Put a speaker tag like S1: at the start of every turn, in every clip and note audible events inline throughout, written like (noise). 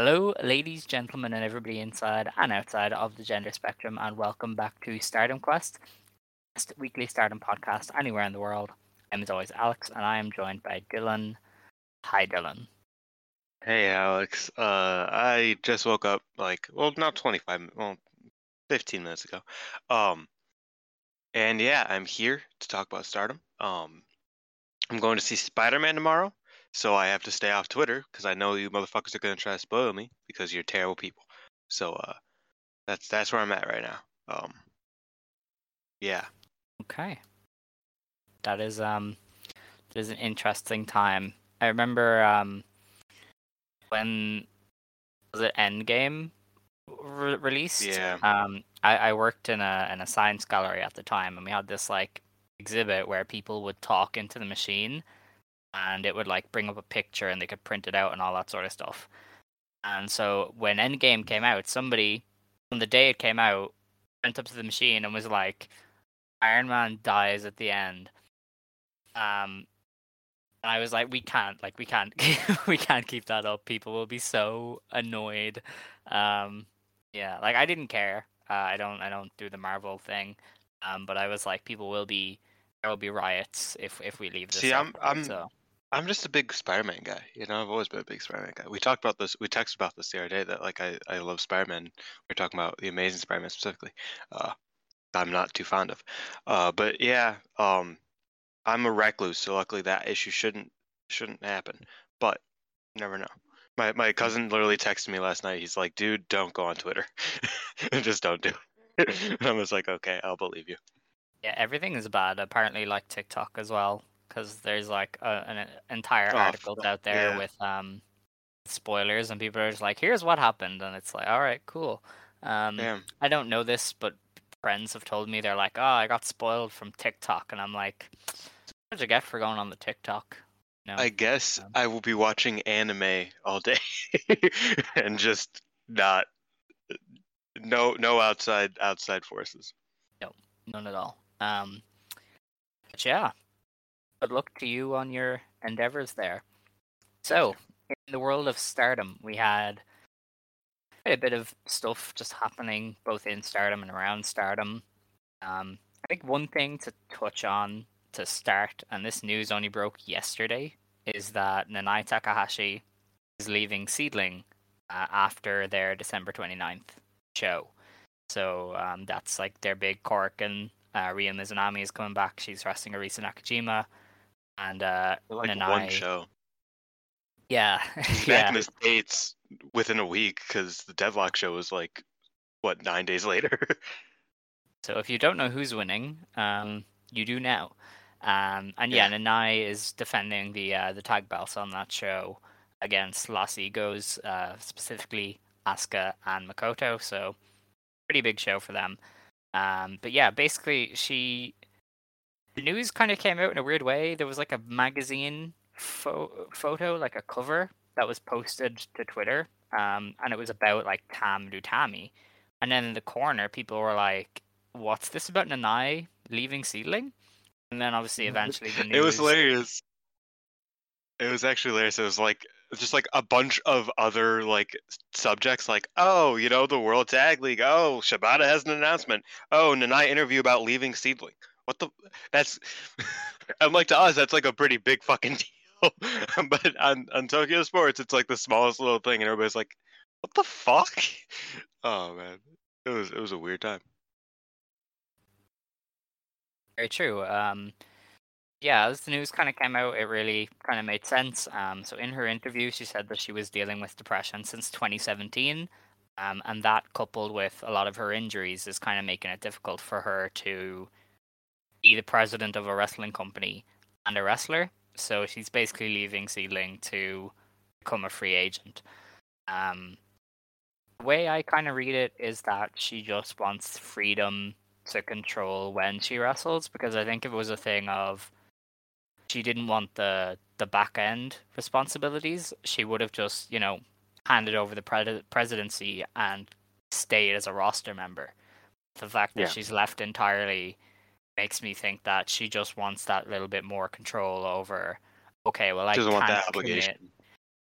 S1: Hello, ladies, gentlemen, and everybody inside and outside of the gender spectrum, and welcome back to Stardom Quest, best weekly Stardom podcast anywhere in the world. I'm as always Alex, and I am joined by Dylan. Hi, Dylan.
S2: Hey Alex, uh, I just woke up like, well, not 25, well, 15 minutes ago. Um, and yeah, I'm here to talk about Stardom. Um, I'm going to see Spider-Man tomorrow, so I have to stay off Twitter because I know you motherfuckers are gonna try to spoil me because you're terrible people. So, uh, that's that's where I'm at right now. Um, yeah.
S1: Okay. That is um that is an interesting time. I remember um when was it Endgame re- released?
S2: Yeah.
S1: Um I, I worked in a in a science gallery at the time and we had this like exhibit where people would talk into the machine and it would like bring up a picture and they could print it out and all that sort of stuff. And so when Endgame came out, somebody on the day it came out went up to the machine and was like Iron Man dies at the end. Um, and I was like, we can't, like, we can't, (laughs) we can't keep that up. People will be so annoyed. Um, yeah, like I didn't care. Uh, I don't, I don't do the Marvel thing. Um, but I was like, people will be, there will be riots if if we leave this.
S2: See,
S1: up.
S2: I'm- I'm-
S1: so
S2: I'm just a big Spider-Man guy. You know, I've always been a big Spider-Man guy. We talked about this. We texted about this the other day. That like I, I love Spider-Man. We are talking about the Amazing Spider-Man specifically. Uh, I'm not too fond of. Uh, but yeah, um, I'm a recluse, so luckily that issue shouldn't shouldn't happen. But never know. My my cousin literally texted me last night. He's like, "Dude, don't go on Twitter. (laughs) just don't do it." (laughs) and I was like, "Okay, I'll believe you."
S1: yeah, everything is bad. Apparently, like TikTok as well, because there's like a, an entire
S2: Oh,
S1: out there
S2: yeah.
S1: with um spoilers, and people are just like, "Here's what happened," and it's like, "All right, cool." Um. I don't know this, but friends have told me they're like, "Oh, I got spoiled from TikTok," and I'm like, "What did you get for going on the TikTok?" Know?
S2: I guess
S1: Um,
S2: I will be watching anime all day (laughs) and just not no no outside outside forces.
S1: No, none at all. Um, but yeah, good luck to you on your endeavors there. So, in the world of Stardom, we had a bit of stuff just happening both in Stardom and around Stardom. Um, I think one thing to touch on to start, and this news only broke yesterday, is that Nanae Takahashi is leaving Seedling uh, after their December 29th show. So um, that's like their big cork, and uh, Ryo Mizunami is coming back. She's wrestling Arisa Nakajima, and uh,
S2: Like
S1: Nanae,
S2: one show.
S1: Yeah, (laughs)
S2: Back
S1: yeah.
S2: in the states within a week because the Deadlock show was like what nine days later. (laughs)
S1: So if you don't know who's winning, um, you do now. Um, and yeah,
S2: Yeah.
S1: Nanae is defending the uh, the tag belts on that show against Los Egos, uh, specifically Asuka and Makoto. So pretty big show for them. Um, but yeah, basically she the news kind of came out in a weird way. There was like a magazine pho- photo, like a cover that was posted to Twitter, um, and it was about like Tam Dutami. And then in the corner, people were like, "What's this about Nanae leaving Seedling?" And then obviously, eventually, the news. (laughs)
S2: it was hilarious. it was actually hilarious. It was like just like a bunch of other like subjects, like oh, you know, the World Tag League. Oh, Shibata has an announcement. Oh, Nanae interview about leaving Seedling. What the? That's. I'm like to us, that's like a pretty big fucking deal. (laughs) but on on Tokyo Sports, it's like the smallest little thing, and everybody's like, "What the fuck?" (laughs) Oh man, it was it was a weird time.
S1: Very true. Um, yeah, as the news kind of came out, it really kind of made sense. Um, so in her interview, she said that she was dealing with depression since 2017, um, and that coupled with a lot of her injuries is kind of making it difficult for her to be the president of a wrestling company and a wrestler. So she's basically leaving Seedling to become a free agent. Um, the way I kind of read it is that she just wants freedom to control when she wrestles because I think it was a thing of she didn't want the the back end responsibilities, she would have just you know handed over the pre- presidency and stayed as a roster member. The fact that
S2: Yeah.
S1: she's left entirely makes me think that she just wants that little bit more control over. Okay, well I
S2: Doesn't want that obligation.
S1: commit-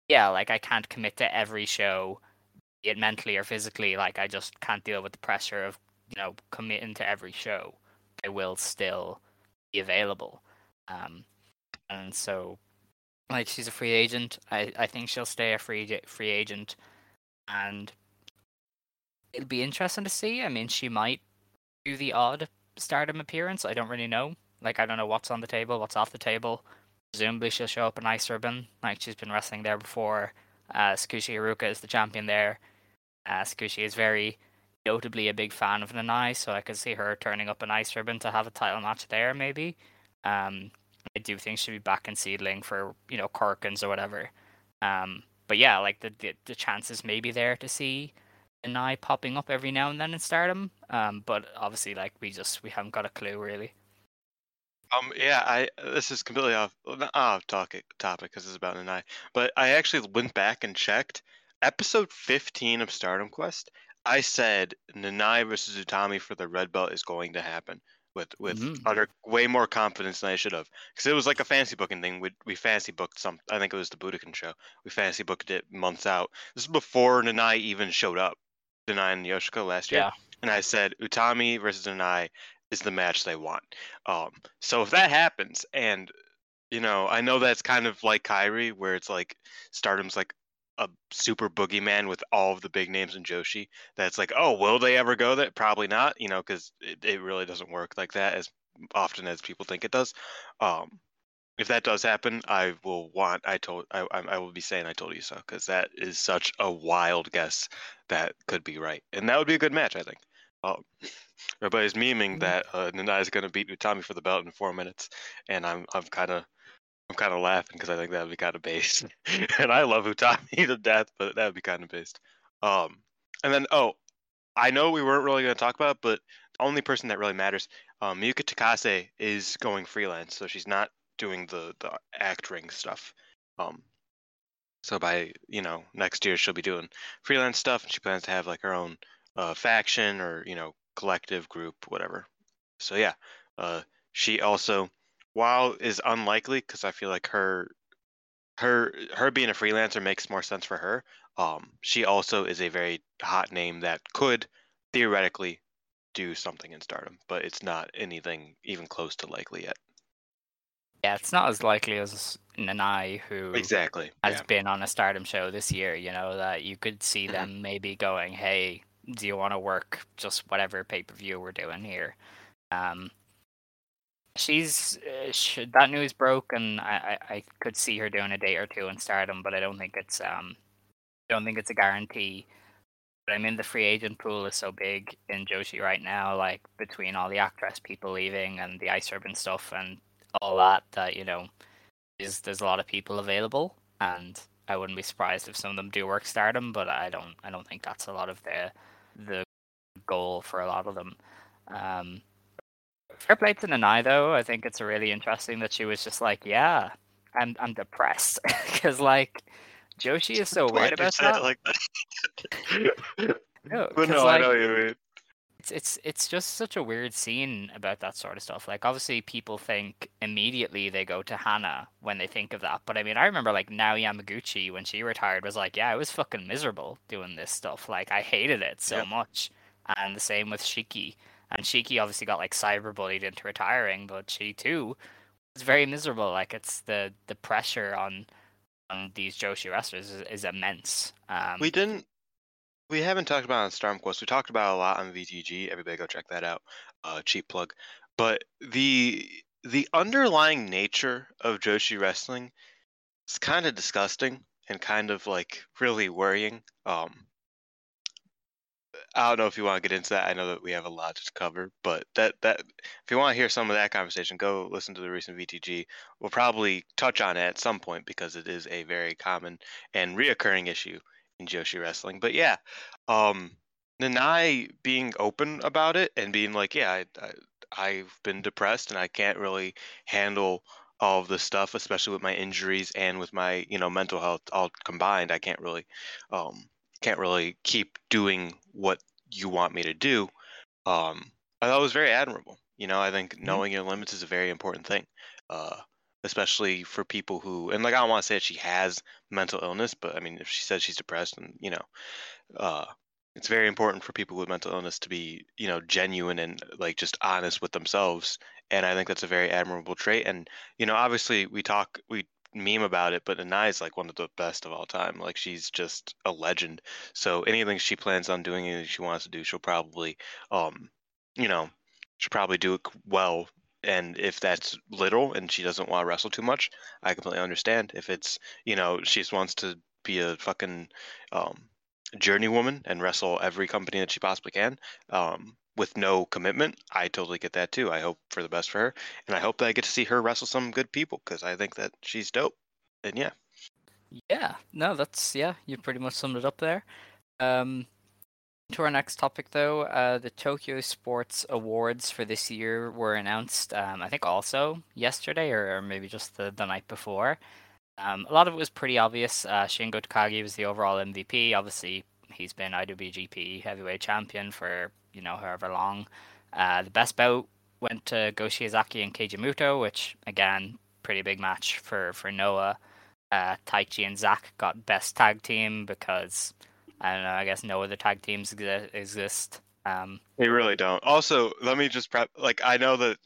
S1: yeah, like I can't commit to every show, be it mentally or physically. Like I just can't deal with the pressure of you know committing to every show. I will still be available, um, and so like she's a free agent. I I think she'll stay a free free agent, and it'll be interesting to see. I mean, she might do the odd Stardom appearance. I don't really know. Like I don't know what's on the table, what's off the table. Presumably she'll show up in Ice Ribbon, like she's been wrestling there before. Uh, Tsukushi Haruka is the champion there. Uh, Tsukushi is very notably a big fan of Nanae, so I could see her turning up in Ice Ribbon to have a title match there, maybe. Um, I do think she'll be back in Seedling for you know Corkins or whatever. Um, but yeah, like the, the the chances may be there to see Nanae popping up every now and then in Stardom. Um, but obviously, like we just we haven't got a clue really.
S2: Um, yeah, I this is completely off off topic topic because it's about Nanae, but I actually went back and checked episode 15 of Stardom Quest. I said Nanae versus Utami for the red belt is going to happen with with
S1: Mhm.
S2: utter way more confidence than I should have because it was like a fancy booking thing. We we fancy booked some. I think it was the Budokan show. We fancy booked it months out. This is before Nanai even showed up. Nanae and Yoshiko last year
S1: Yeah.
S2: and I said Utami versus Nanae is the match they want. Um, so if that happens, and you know, I know that's kind of like Kyrie, where it's like Stardom's like a super boogeyman with all of the big names in Joshi. That's like, oh, will they ever go there? Probably not, you know, because it, it really doesn't work like that as often as people think it does. Um, if that does happen, I will want. I told. I I will be saying I told you so because that is such a wild guess that could be right, and that would be a good match. I think. Um, (laughs) everybody's memeing that uh, Nanae is going to beat Utami for the belt in four minutes, and I'm I'm kind of I'm kind of laughing because I think that would be kind of based, (laughs) and I love Utami to death, but that would be kind of based. Um, and then oh, I know we weren't really going to talk about, it, but the only person that really matters, um, Miyuki Takase is going freelance, so she's not doing the the act ring stuff. Um, so by you know next year she'll be doing freelance stuff, and she plans to have like her own uh, faction or you know collective group, whatever. So yeah, uh, she also, while is unlikely because I feel like her her her being a freelancer makes more sense for her. Um, she also is a very hot name that could theoretically do something in Stardom, but it's not anything even close to likely yet.
S1: Yeah, it's not as likely as Nanae, who
S2: Exactly.
S1: has
S2: yeah.
S1: been on a Stardom show this year. You know that you could see
S2: Mhm.
S1: them maybe going, "Hey, do you want to work just whatever pay per view we're doing here?" Um, she's uh, sh- that news broke, and I, I I could see her doing a date or two in Stardom, but I don't think it's um, I don't think it's a guarantee. But I mean, the free agent pool is so big in Joshi right now, like between all the actress people leaving and the ice ribbon stuff and all that, that you know, is there's a lot of people available, and I wouldn't be surprised if some of them do work Stardom, but I don't I don't think that's a lot of the the goal for a lot of them. Um, fair play to Nanae though. I think it's really interesting that she was just like, yeah, I'm I'm depressed (laughs) because like Joshi is so weird about that.
S2: like that?
S1: No, (laughs)
S2: no, I know you mean.
S1: It's it's it's just such a weird scene about that sort of stuff. Like obviously people think immediately they go to Hana when they think of that. But I mean I remember like Naoya Yamaguchi when she retired was like, Yeah, I was fucking miserable doing this stuff. Like I hated it so much. And the same with Shiki. And Shiki obviously got like cyberbullied into retiring, but she too was very miserable. Like it's the the pressure on on these Joshi wrestlers is, is immense. Um
S2: We didn't. We haven't talked about on Stormquest. We talked about a lot on VTG. Everybody go check that out. Uh, cheap plug. But the the underlying nature of Joshi wrestling is kind of disgusting and kind of like really worrying. Um, I don't know if you want to get into that. I know that we have a lot to cover, but that that if you want to hear some of that conversation, go listen to the recent VTG. We'll probably touch on it at some point because it is a very common and reoccurring issue in Joshi wrestling. But yeah, um, Nanae being open about it and being like, yeah, I, I, I've been depressed and I can't really handle all of this stuff, especially with my injuries and with my you know mental health all combined. I can't really, um, can't really keep doing what you want me to do. Um, I thought it was very admirable. You know, I think knowing your limits is a very important thing. Uh, especially for people who and like I don't want to say that she has mental illness, but I mean if she says she's depressed and you know, uh it's very important for people with mental illness to be, you know, genuine and like just honest with themselves. And I think that's a very admirable trait. And, you know, obviously we talk we meme about it, but Anai is like one of the best of all time. Like she's just a legend. So anything she plans on doing, anything she wants to do, she'll probably um, you know, she'll probably do it well and if that's little and she doesn't want to wrestle too much, I completely understand. If it's you know she just wants to be a fucking um, journey woman and wrestle every company that she possibly can um, with no commitment, I totally get that too. I hope for the best for her, and I hope that I get to see her wrestle some good people because I think that she's dope. And yeah,
S1: Yeah, no, that's yeah, you pretty much summed it up there. Um, to our next topic, though, uh, the Tokyo Sports Awards for this year were announced. Um, I think also yesterday, or, or maybe just the, the night before. Um, a lot of it was pretty obvious. Uh, Shingo Takagi was the overall MVP. Obviously, he's been IWGP Heavyweight Champion for you know however long. Uh, the best bout went to Go Shiozaki and Keiji which again, pretty big match for for Noah. Uh, Taichi and Zack got best tag team because I don't know. I guess no other tag teams exi- exist. Um,
S2: they really don't. Also, let me just prep. Like I know that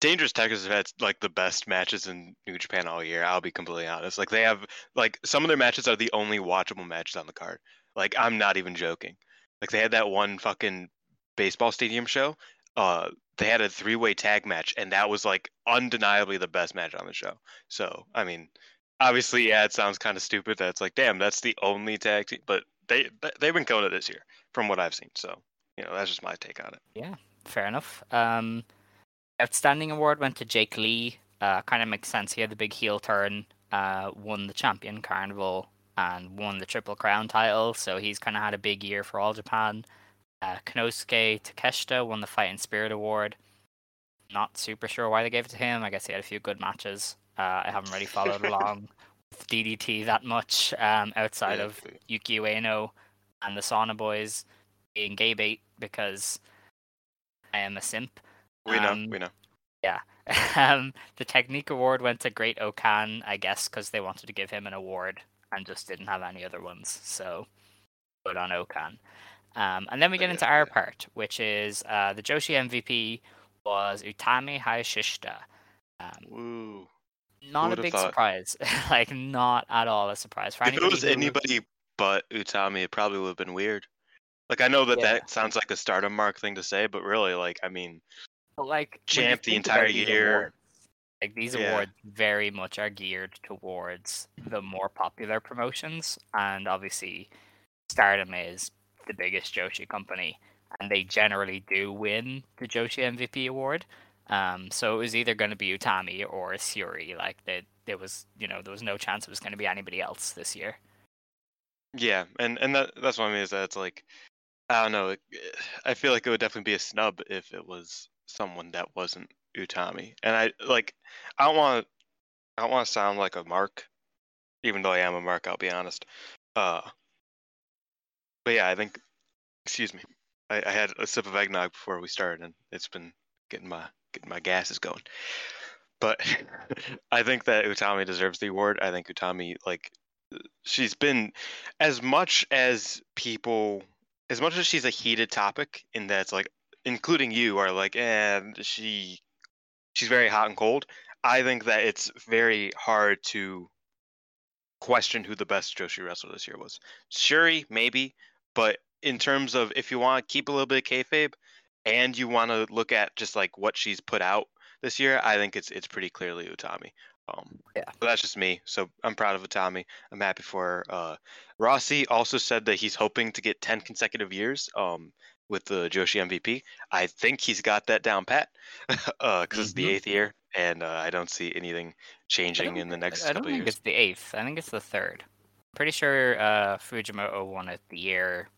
S2: Dangerous Tekkers have had like the best matches in New Japan all year. I'll be completely honest. Like they have like some of their matches are the only watchable matches on the card. Like I'm not even joking. Like they had that one fucking baseball stadium show. Uh, they had a three-way tag match, and that was like undeniably the best match on the show. So I mean, obviously, yeah, it sounds kind of stupid. That's like, damn, that's the only tag team. But they they've been killing it this year, from what I've seen. So you know, that's just my take on it.
S1: yeah, fair enough. Um, outstanding award went to Jake Lee. Uh, kind of makes sense. He had the big heel turn, uh, won the champion carnival, and won the triple crown title. So he's kind of had a big year for all Japan. Uh, Takeshita won the Fighting Spirit award. Not super sure why they gave it to him. I guess he had a few good matches. Uh, I haven't really followed (laughs) along with DDT that much um, outside of Yuki Ueno and the Sauna Boys being gay bait because I am a simp.
S2: We know,
S1: Um,
S2: we know.
S1: Yeah. (laughs) um, the Technique Award went to Great O-Khan, I guess, because they wanted to give him an award and just didn't have any other ones. So, good on O-Khan. Um, and then we get
S2: Yeah,
S1: into our part, which is uh, the Joshi MVP was Utami Hayashishita. Um,
S2: Woo.
S1: Not a big
S2: thought?
S1: surprise. (laughs) like, not at all a surprise. For
S2: If it
S1: anybody
S2: was
S1: who-
S2: anybody but Utami, it probably would have been weird. Like I know that
S1: Yeah.
S2: that sounds like a stardom mark thing to say, but really, like I mean,
S1: But like
S2: champ the entire year.
S1: awards, like these
S2: Yeah.
S1: awards very much are geared towards the more popular promotions, and obviously, Stardom is the biggest Joshi company, and they generally do win the Joshi MVP award. Um, so it was either going to be Utami or Syuri. Like that, there was you know there was no chance it was going to be anybody else this year.
S2: yeah, and and that that's what I mean is that it's like I don't know. I feel like it would definitely be a snub if it was someone that wasn't Utami, and I like I don't want I don't want to sound like a mark, even though I am a mark. I'll be honest. Uh, but yeah, I think. Excuse me. I, I had a sip of eggnog before we started, and it's been getting my getting gas is going. But (laughs) I think that Utami deserves the award. I think Utami, like, she's been as much as people, as much as she's a heated topic in that it's like, including you are like, and she, she's very hot and cold. I think that it's very hard to question who the best Joshi wrestler this year was. Syuri, maybe, but in terms of if you want to keep a little bit of kayfabe and you want to look at just like what she's put out this year, I think it's it's pretty clearly Utami. Um,
S1: Yeah.
S2: But that's just me. So I'm proud of Utami. I'm happy for her. Uh, Rossy also said that he's hoping to get 10 consecutive years um, with the Joshi MVP. I think he's got that down pat (laughs) because it's the
S1: Mhm.
S2: eighth year, and uh, I don't see anything changing in the next
S1: I don't
S2: couple
S1: think it's the eighth. I think it's the third. Pretty sure uh, Fujimoto won it the year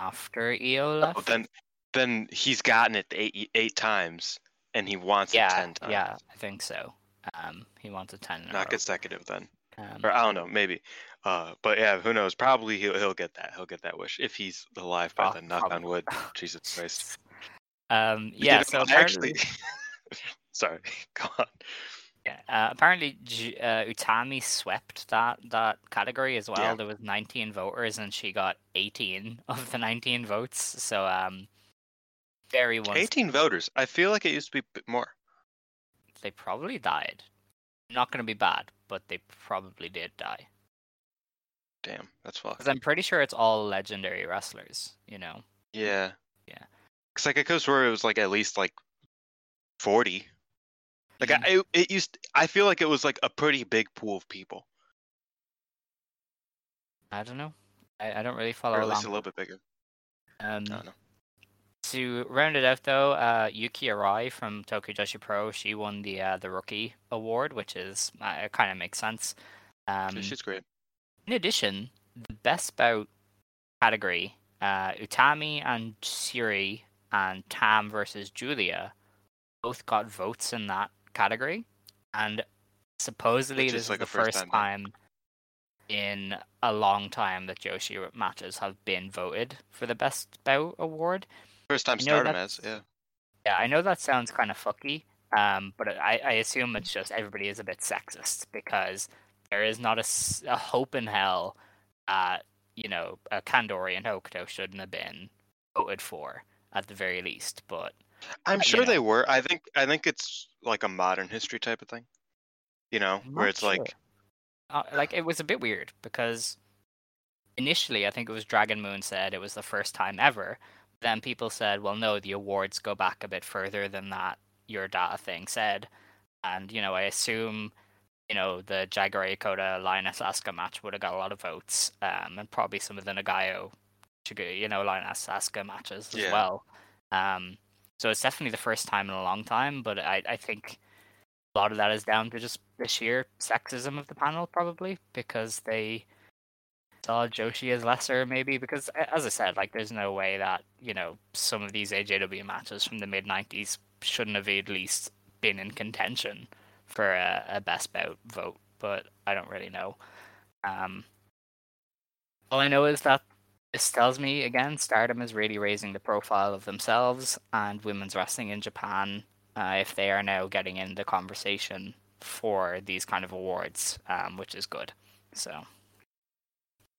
S1: after Io left.
S2: Oh, then then he's gotten it eight eight times, and he wants it ten times.
S1: yeah, I think so. Um, he wants a ten.
S2: Not consecutive then,
S1: Um,
S2: or I don't know, maybe. Uh, but yeah, who knows? Probably he'll he'll get that. He'll get that wish if he's alive by
S1: Oh,
S2: then. Knock on wood. (laughs) Jesus Christ.
S1: Um, yeah, so apparently,
S2: actually. (laughs) Sorry, (laughs) go on.
S1: yeah, uh, apparently uh, Utami swept that that category as well.
S2: Yeah.
S1: There was 19 voters, and she got 18 of the 19 votes. So um, very one.
S2: 18 voters. I feel like it used to be more.
S1: They probably died. Not going to be bad, but they probably did die.
S2: Damn, that's fucked.
S1: Because I'm pretty sure it's all legendary wrestlers. You know.
S2: Yeah.
S1: Yeah.
S2: Cause like I could swear it was like at least like 40. Like
S1: Mhm.
S2: I, it used. I feel like it was like a pretty big pool of people,
S1: I don't know. I, I don't really follow
S2: or at
S1: along.
S2: least a little bit bigger.
S1: Um,
S2: I don't know.
S1: To round it out, though, uh, Yuki Arai from Tokyo Joshi Pro, she won the uh, the rookie award, which is uh, it kind of makes sense. Um,
S2: She's great.
S1: in addition, the best bout category, uh, Utami and Syuri and Tam versus Julia, both got votes in that category, and supposedly this
S2: is
S1: is the
S2: first
S1: first
S2: time,
S1: time in a long time that Joshi matches have been voted for the best bout award.
S2: First time
S1: know
S2: Stardom has. Yeah.
S1: Yeah, I know that sounds kind of fucky, um, but I, I assume it's just everybody is a bit sexist because there is not a, a hope in hell that, you know, a Kandori and Hokuto shouldn't have been voted for at the very least. But
S2: I'm
S1: you
S2: sure they were. I think. I think it's like a modern history type of thing. You know, where it's like.
S1: uh, like it was a bit weird because initially I think it was Dragon Moon said it was the first time ever. Then people said, well, no, the awards go back a bit further than that. Your data thing said, and you know I assume you know the Jaguar Yokota Lioness Asuka match would have got a lot of votes, um, and probably some of the Nagayo, you know, Lioness Asuka matches as
S2: Yeah.
S1: well. Um, so it's definitely the first time in a long time, but I I think a lot of that is down to just the sheer sexism of the panel, probably because they saw Joshi as lesser, maybe because, as I said, like there's no way that you know some of these AJW matches from the mid '90s shouldn't have at least been in contention for a, a best bout vote, but I don't really know. Um, all I know is that this tells me again, Stardom is really raising the profile of themselves and women's wrestling in Japan uh, if they are now getting in the conversation for these kind of awards, um, which is good. So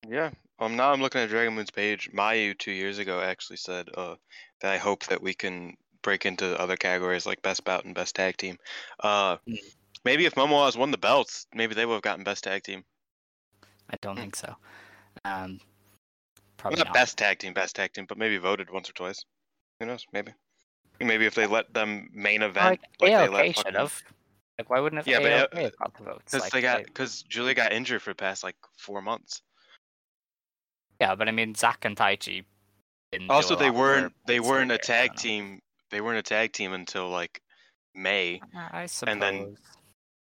S2: Yeah. Um. Now I'm looking at Dragon Moon's page. Mayu two years ago actually said uh that I hope that we can break into other categories like best bout and best tag team. Uh.
S1: Mm.
S2: Maybe if Momo has won the belts, maybe they would have gotten best tag team.
S1: I don't
S2: Hmm.
S1: think so. Um, probably
S2: not
S1: not.
S2: best tag team, best tag team, but maybe voted once or twice. Who knows? Maybe. Maybe if they let them main event,
S1: like,
S2: like, they let
S1: should
S2: fucking-
S1: have. Like, why wouldn't have
S2: Yeah, but,
S1: AOK have got the votes?
S2: Because
S1: Like,
S2: they got because Julia got injured for the past like four months.
S1: Yeah, but I mean, Zach and Taichi. didn't
S2: Also, they weren't they weren't a tag
S1: don't
S2: team. They weren't a tag team until like May,
S1: I suppose.
S2: and then-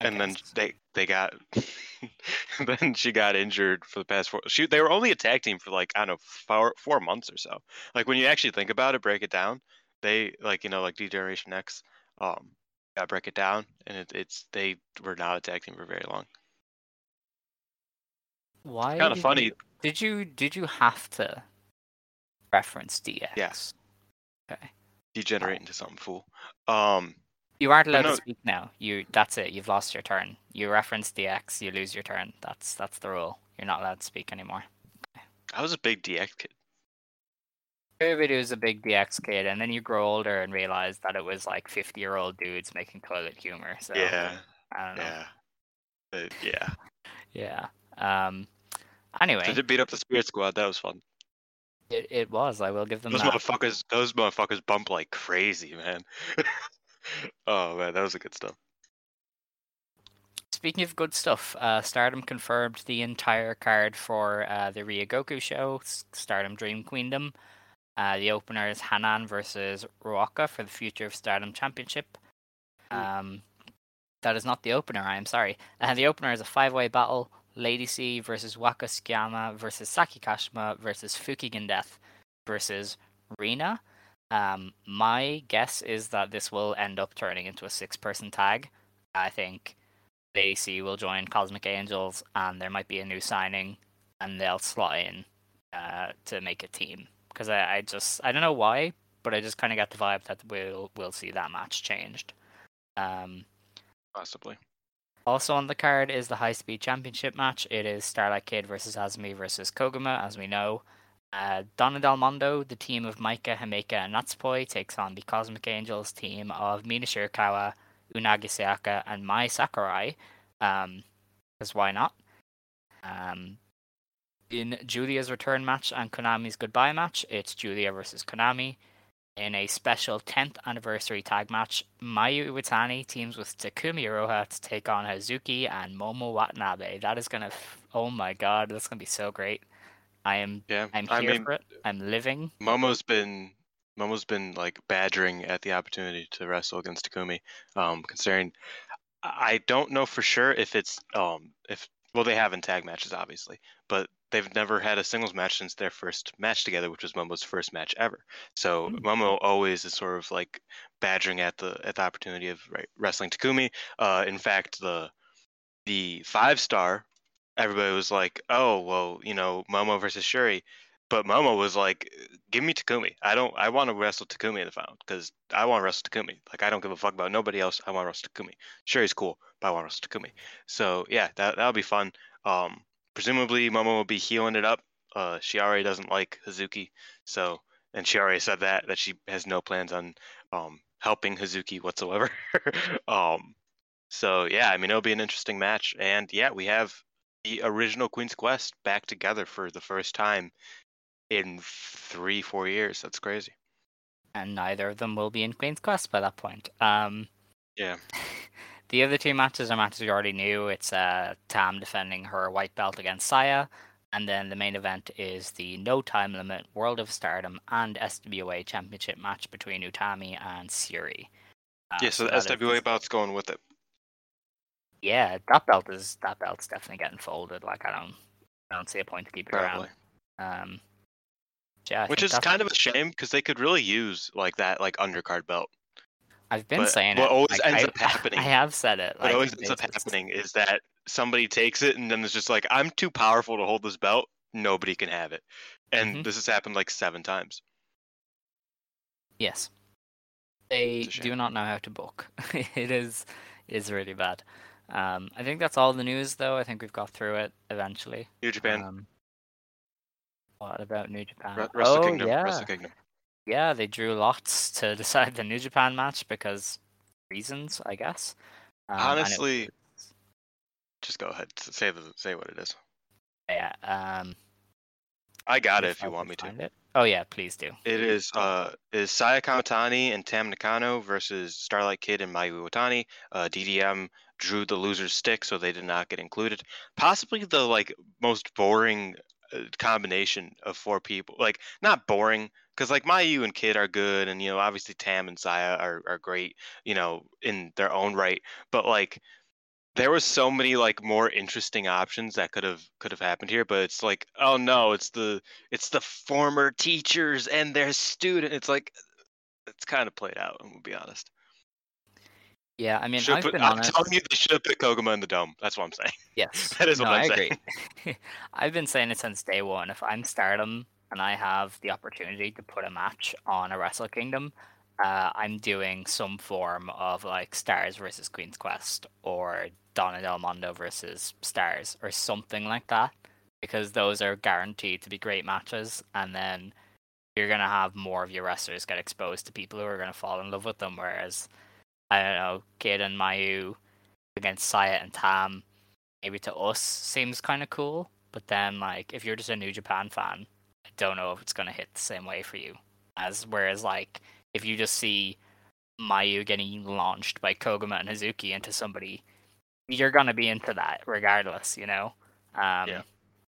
S2: and then they they got (laughs) then she got injured for the past four. She they were only a tag team for like I don't know four four months or so. Like when you actually think about it, break it down, they like you know like D Generation X, um, got break it down, and it, it's they were not a tag team for very long.
S1: Why?
S2: kinda funny.
S1: you- did you did you have to reference DX?
S2: Yes.
S1: Okay.
S2: degenerate into something fool. Um,
S1: You aren't allowed
S2: no-
S1: to speak now. You that's it. You've lost your turn. You reference DX, you lose your turn. That's that's the rule. You're not allowed to speak anymore.
S2: I was a big DX kid.
S1: Everybody was a big DX kid, and then you grow older and realize that it was like 50 year old dudes making toilet humor. So
S2: yeah,
S1: I don't know.
S2: yeah, Uh, yeah. (laughs)
S1: Yeah. Um. Anyway,
S2: Did it beat up the Spirit Squad? That was fun.
S1: it, it was. I will give them
S2: Those
S1: that.
S2: motherfuckers, those motherfuckers bump like crazy, man. (laughs) oh man, that was a good stuff.
S1: Speaking of good stuff, uh, Stardom confirmed the entire card for uh, the Ryogoku show, Stardom Dream Queendom. Uh, the opener is Hanan versus Ruaka for the Future of Stardom Championship. Um, that is not the opener, I am sorry. Uh, the opener is a five way battle Lady C versus Waka Tsukiyama versus Saki Kashima versus Fukigen Death versus Rina. Um, my guess is that this will end up turning into a six person tag. I think Lady C will join Cosmic Angels, and there might be a new signing, and they'll slot in uh, to make a team. Because I, I just I don't know why, but I just kind of got the vibe that we'll we'll see that match changed. Um,
S2: Possibly.
S1: Also on the card is the High Speed Championship match. It is Starlight Kid versus Azumi versus Koguma, as we know. Uh, Donna Del Mondo, the team of Maika, Himeka, and Natsupoi, takes on the Cosmic Angels team of Mina Shirakawa, Unagi Sayaka, and Mai Sakurai. Um, because why not? Um, in Julia's return match and Konami's goodbye match, it's Julia versus Konami. In a special 10th anniversary tag match, Mayu Iwatani teams with Takumi Iroha to take on Hazuki and Momo Watanabe. That is gonna, f- oh my god, that's gonna be so great. I am,
S2: Yeah,
S1: I'm
S2: I
S1: here
S2: mean,
S1: for it. I'm living.
S2: Momo's been Momo's been like badgering at the opportunity to wrestle against Takumi. Um, considering I I don't know for sure if it's um if well they have in tag matches obviously, but they've never had a singles match since their first match together, which was Momo's first match ever. So
S1: Hmm.
S2: Momo always is sort of like badgering at the at the opportunity of right, wrestling Takumi. Uh, in fact, the the five star, everybody was like, oh well, you know, Momo versus Syuri. But Momo was like, "Give me Takumi. I don't. I want to wrestle Takumi in the final because I want to wrestle Takumi. Like I don't give a fuck about nobody else. I want to wrestle Takumi. He's cool, but I want to wrestle Takumi. So yeah, that that'll be fun. Um, presumably Momo will be healing it up. Uh, she already doesn't like Hazuki, so and she already said that that she has no plans on um helping Hazuki whatsoever. (laughs) um, so yeah, I mean it'll be an interesting match, and yeah, we have the original Queen's Quest back together for the first time in three, four years. That's crazy.
S1: and neither of them will be in Queen's Quest by that point. Um,
S2: Yeah. (laughs)
S1: the other two matches are matches we already knew. It's uh, Tam defending her white belt against Saya, and then the main event is the no time limit World of Stardom and SWA Championship match between Utami and Syuri. Uh,
S2: yeah, so the
S1: that is-
S2: SWA bout's going with it.
S1: yeah, that belt is that belt's definitely getting folded. Like I don't, I don't see a point to keep it
S2: Probably.
S1: around. Um, yeah, I
S2: Which is kind of a shame because they could really use like that like undercard belt.
S1: I've been
S2: but
S1: saying
S2: what
S1: it.
S2: always
S1: like,
S2: ends
S1: I,
S2: up happening-
S1: I have said it.
S2: What
S1: like,
S2: always ends up
S1: just-
S2: happening is that somebody takes it and then it's just like, I'm too powerful to hold this belt. Nobody can have it. And
S1: Mhm.
S2: this has happened like seven times.
S1: Yes. They do not know how to book. (laughs) it is it is really bad. Um, I think that's all the news, though. I think we've got through it eventually.
S2: New Japan,
S1: Um, what about New Japan?
S2: Wrestle
S1: oh
S2: Kingdom,
S1: yeah,
S2: Wrestle Kingdom.
S1: Yeah. They drew lots to (laughs) decide the New Japan match because reasons, I guess. Um,
S2: Honestly,
S1: was-
S2: just go ahead. Say the say what it is.
S1: yeah. Um,
S2: I got it
S1: if
S2: you want me to.
S1: it. Oh yeah, please do.
S2: It is uh is Saya Kamatani and Tam Nakano versus Starlight Kid and Mayu Iwatani. Uh, DDM drew the loser's stick, so they did not get included. Possibly the like most boring uh, combination of four people. Like not boring because like Mayu and Kid are good, and you know obviously Tam and Saya are are great, you know in their own right. But like there was so many like more interesting options that could have could have happened here but it's like oh no it's the it's the former teachers and their student it's like it's kind of played out i'm gonna be honest
S1: Yeah, I mean, I've
S2: put-
S1: been
S2: i'm
S1: honest.
S2: telling you they should have put koguma in the dome that's what i'm saying (laughs)
S1: Yes,
S2: That is
S1: no,
S2: what I'm
S1: I
S2: saying.
S1: agree. (laughs) I've been saying it since day one. If I'm Stardom, and I have the opportunity to put a match on a Wrestle Kingdom, uh, I'm doing some form of like Stars versus Queen's Quest or Donna Del Mondo versus Stars or something like that because those are guaranteed to be great matches and then you're gonna have more of your wrestlers get exposed to people who are gonna fall in love with them whereas I don't know, Kid and Mayu against Saya and Tam maybe to us seems kinda cool, but then like if you're just a New Japan fan, don't know if it's gonna hit the same way for you. As whereas like if you just see Mayu getting launched by Koguma and Hazuki into somebody, you're gonna be into that regardless, you know. Um,
S2: Yeah.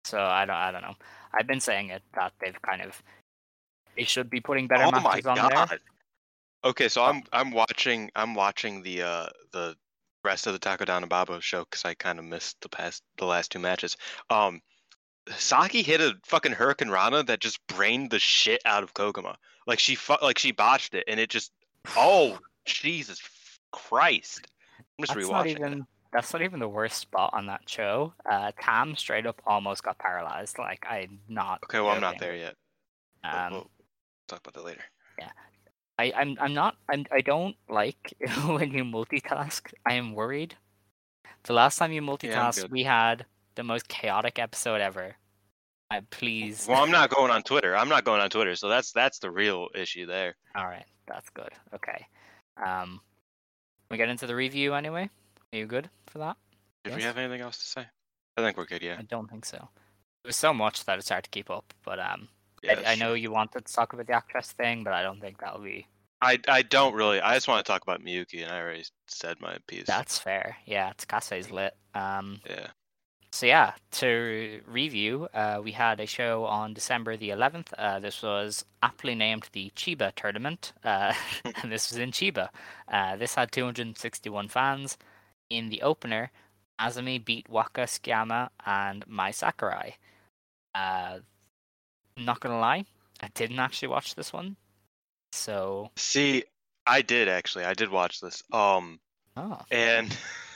S1: So I don't, I don't know. I've been saying it that they've kind of they should be putting better
S2: oh my
S1: matches on
S2: god.
S1: there.
S2: Okay, so I'm I'm watching I'm watching the uh the rest of the Takodana Babo show because I kind of missed the past the last two matches. Um, Saki hit a fucking Hurricane Rana that just brained the shit out of Koguma. Like she fu- like she botched it and it just oh Jesus Christ! I'm just
S1: That's
S2: rewatching.
S1: not
S2: it.
S1: even that's not even the worst spot on that show. Uh, Tam straight up almost got paralyzed. Like I'm not.
S2: Okay, well I'm not there yet.
S1: Um,
S2: we'll talk about that later.
S1: I, I'm I'm not I'm I don't like (laughs) when you multitask. I am worried. The last time you multitask,
S2: good.
S1: we had the most chaotic episode ever. I please.
S2: Well, I'm not (laughs) going on Twitter. I'm not going on Twitter, so that's that's the real issue there.
S1: All right, that's good. Okay. Um, we get into the review anyway. Are you good for that?
S2: Did we have anything else to say? I think we're good. Yeah.
S1: I don't think so. There's so much that it's hard to keep up, but um,
S2: yeah
S1: I, I know you wanted to talk about the actress thing, but I don't think that'll be.
S2: I I don't really. I just want to talk about Miyuki, and I already said my piece.
S1: That's fair. Yeah, Tsukasa lit. Um,
S2: yeah.
S1: So yeah, to review, uh, we had a show on December the 11th. Uh, this was aptly named the Chiba Tournament, uh, (laughs) (laughs) and this was in Chiba. Uh, this had 261 fans. In the opener, Azumi beat Waka Tsukiyama and Mai Sakurai. Uh, not gonna lie, I didn't actually watch this one. So,
S2: See, I did actually. I did watch this. Um,
S1: oh,
S2: and (laughs)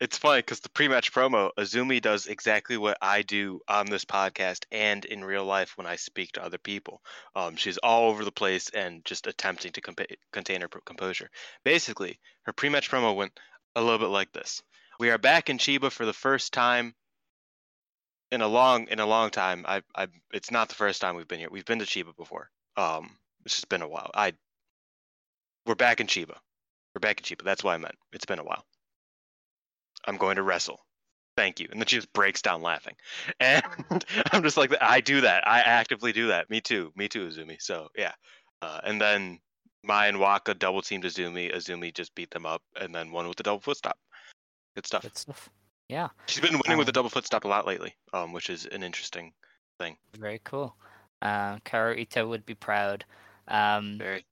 S2: it's funny because the pre-match promo, Azumi does exactly what I do on this podcast and in real life when I speak to other people. Um, she's all over the place and just attempting to compa- contain her composure. Basically, her pre-match promo went a little bit like this: "We are back in Chiba for the first time." In a long, in a long time, I, I, it's not the first time we've been here. We've been to Chiba before. Um, it's just been a while. I, we're back in Chiba. We're back in Chiba. That's what I meant. It's been a while. I'm going to wrestle. Thank you. And then she just breaks down laughing. (laughs) And I'm just like, I do that. I actively do that. Me too. Me too, Azumi. So yeah. Uh, and then Mai and Waka double teamed Azumi. Azumi just beat them up and then won with the double foot stop. Good stuff.
S1: good stuff. Yeah,
S2: She's been winning with the
S1: Um,
S2: double foot stop a lot lately, um, which is an interesting thing.
S1: very cool. Uh, Ito would be proud. Um,
S2: Very.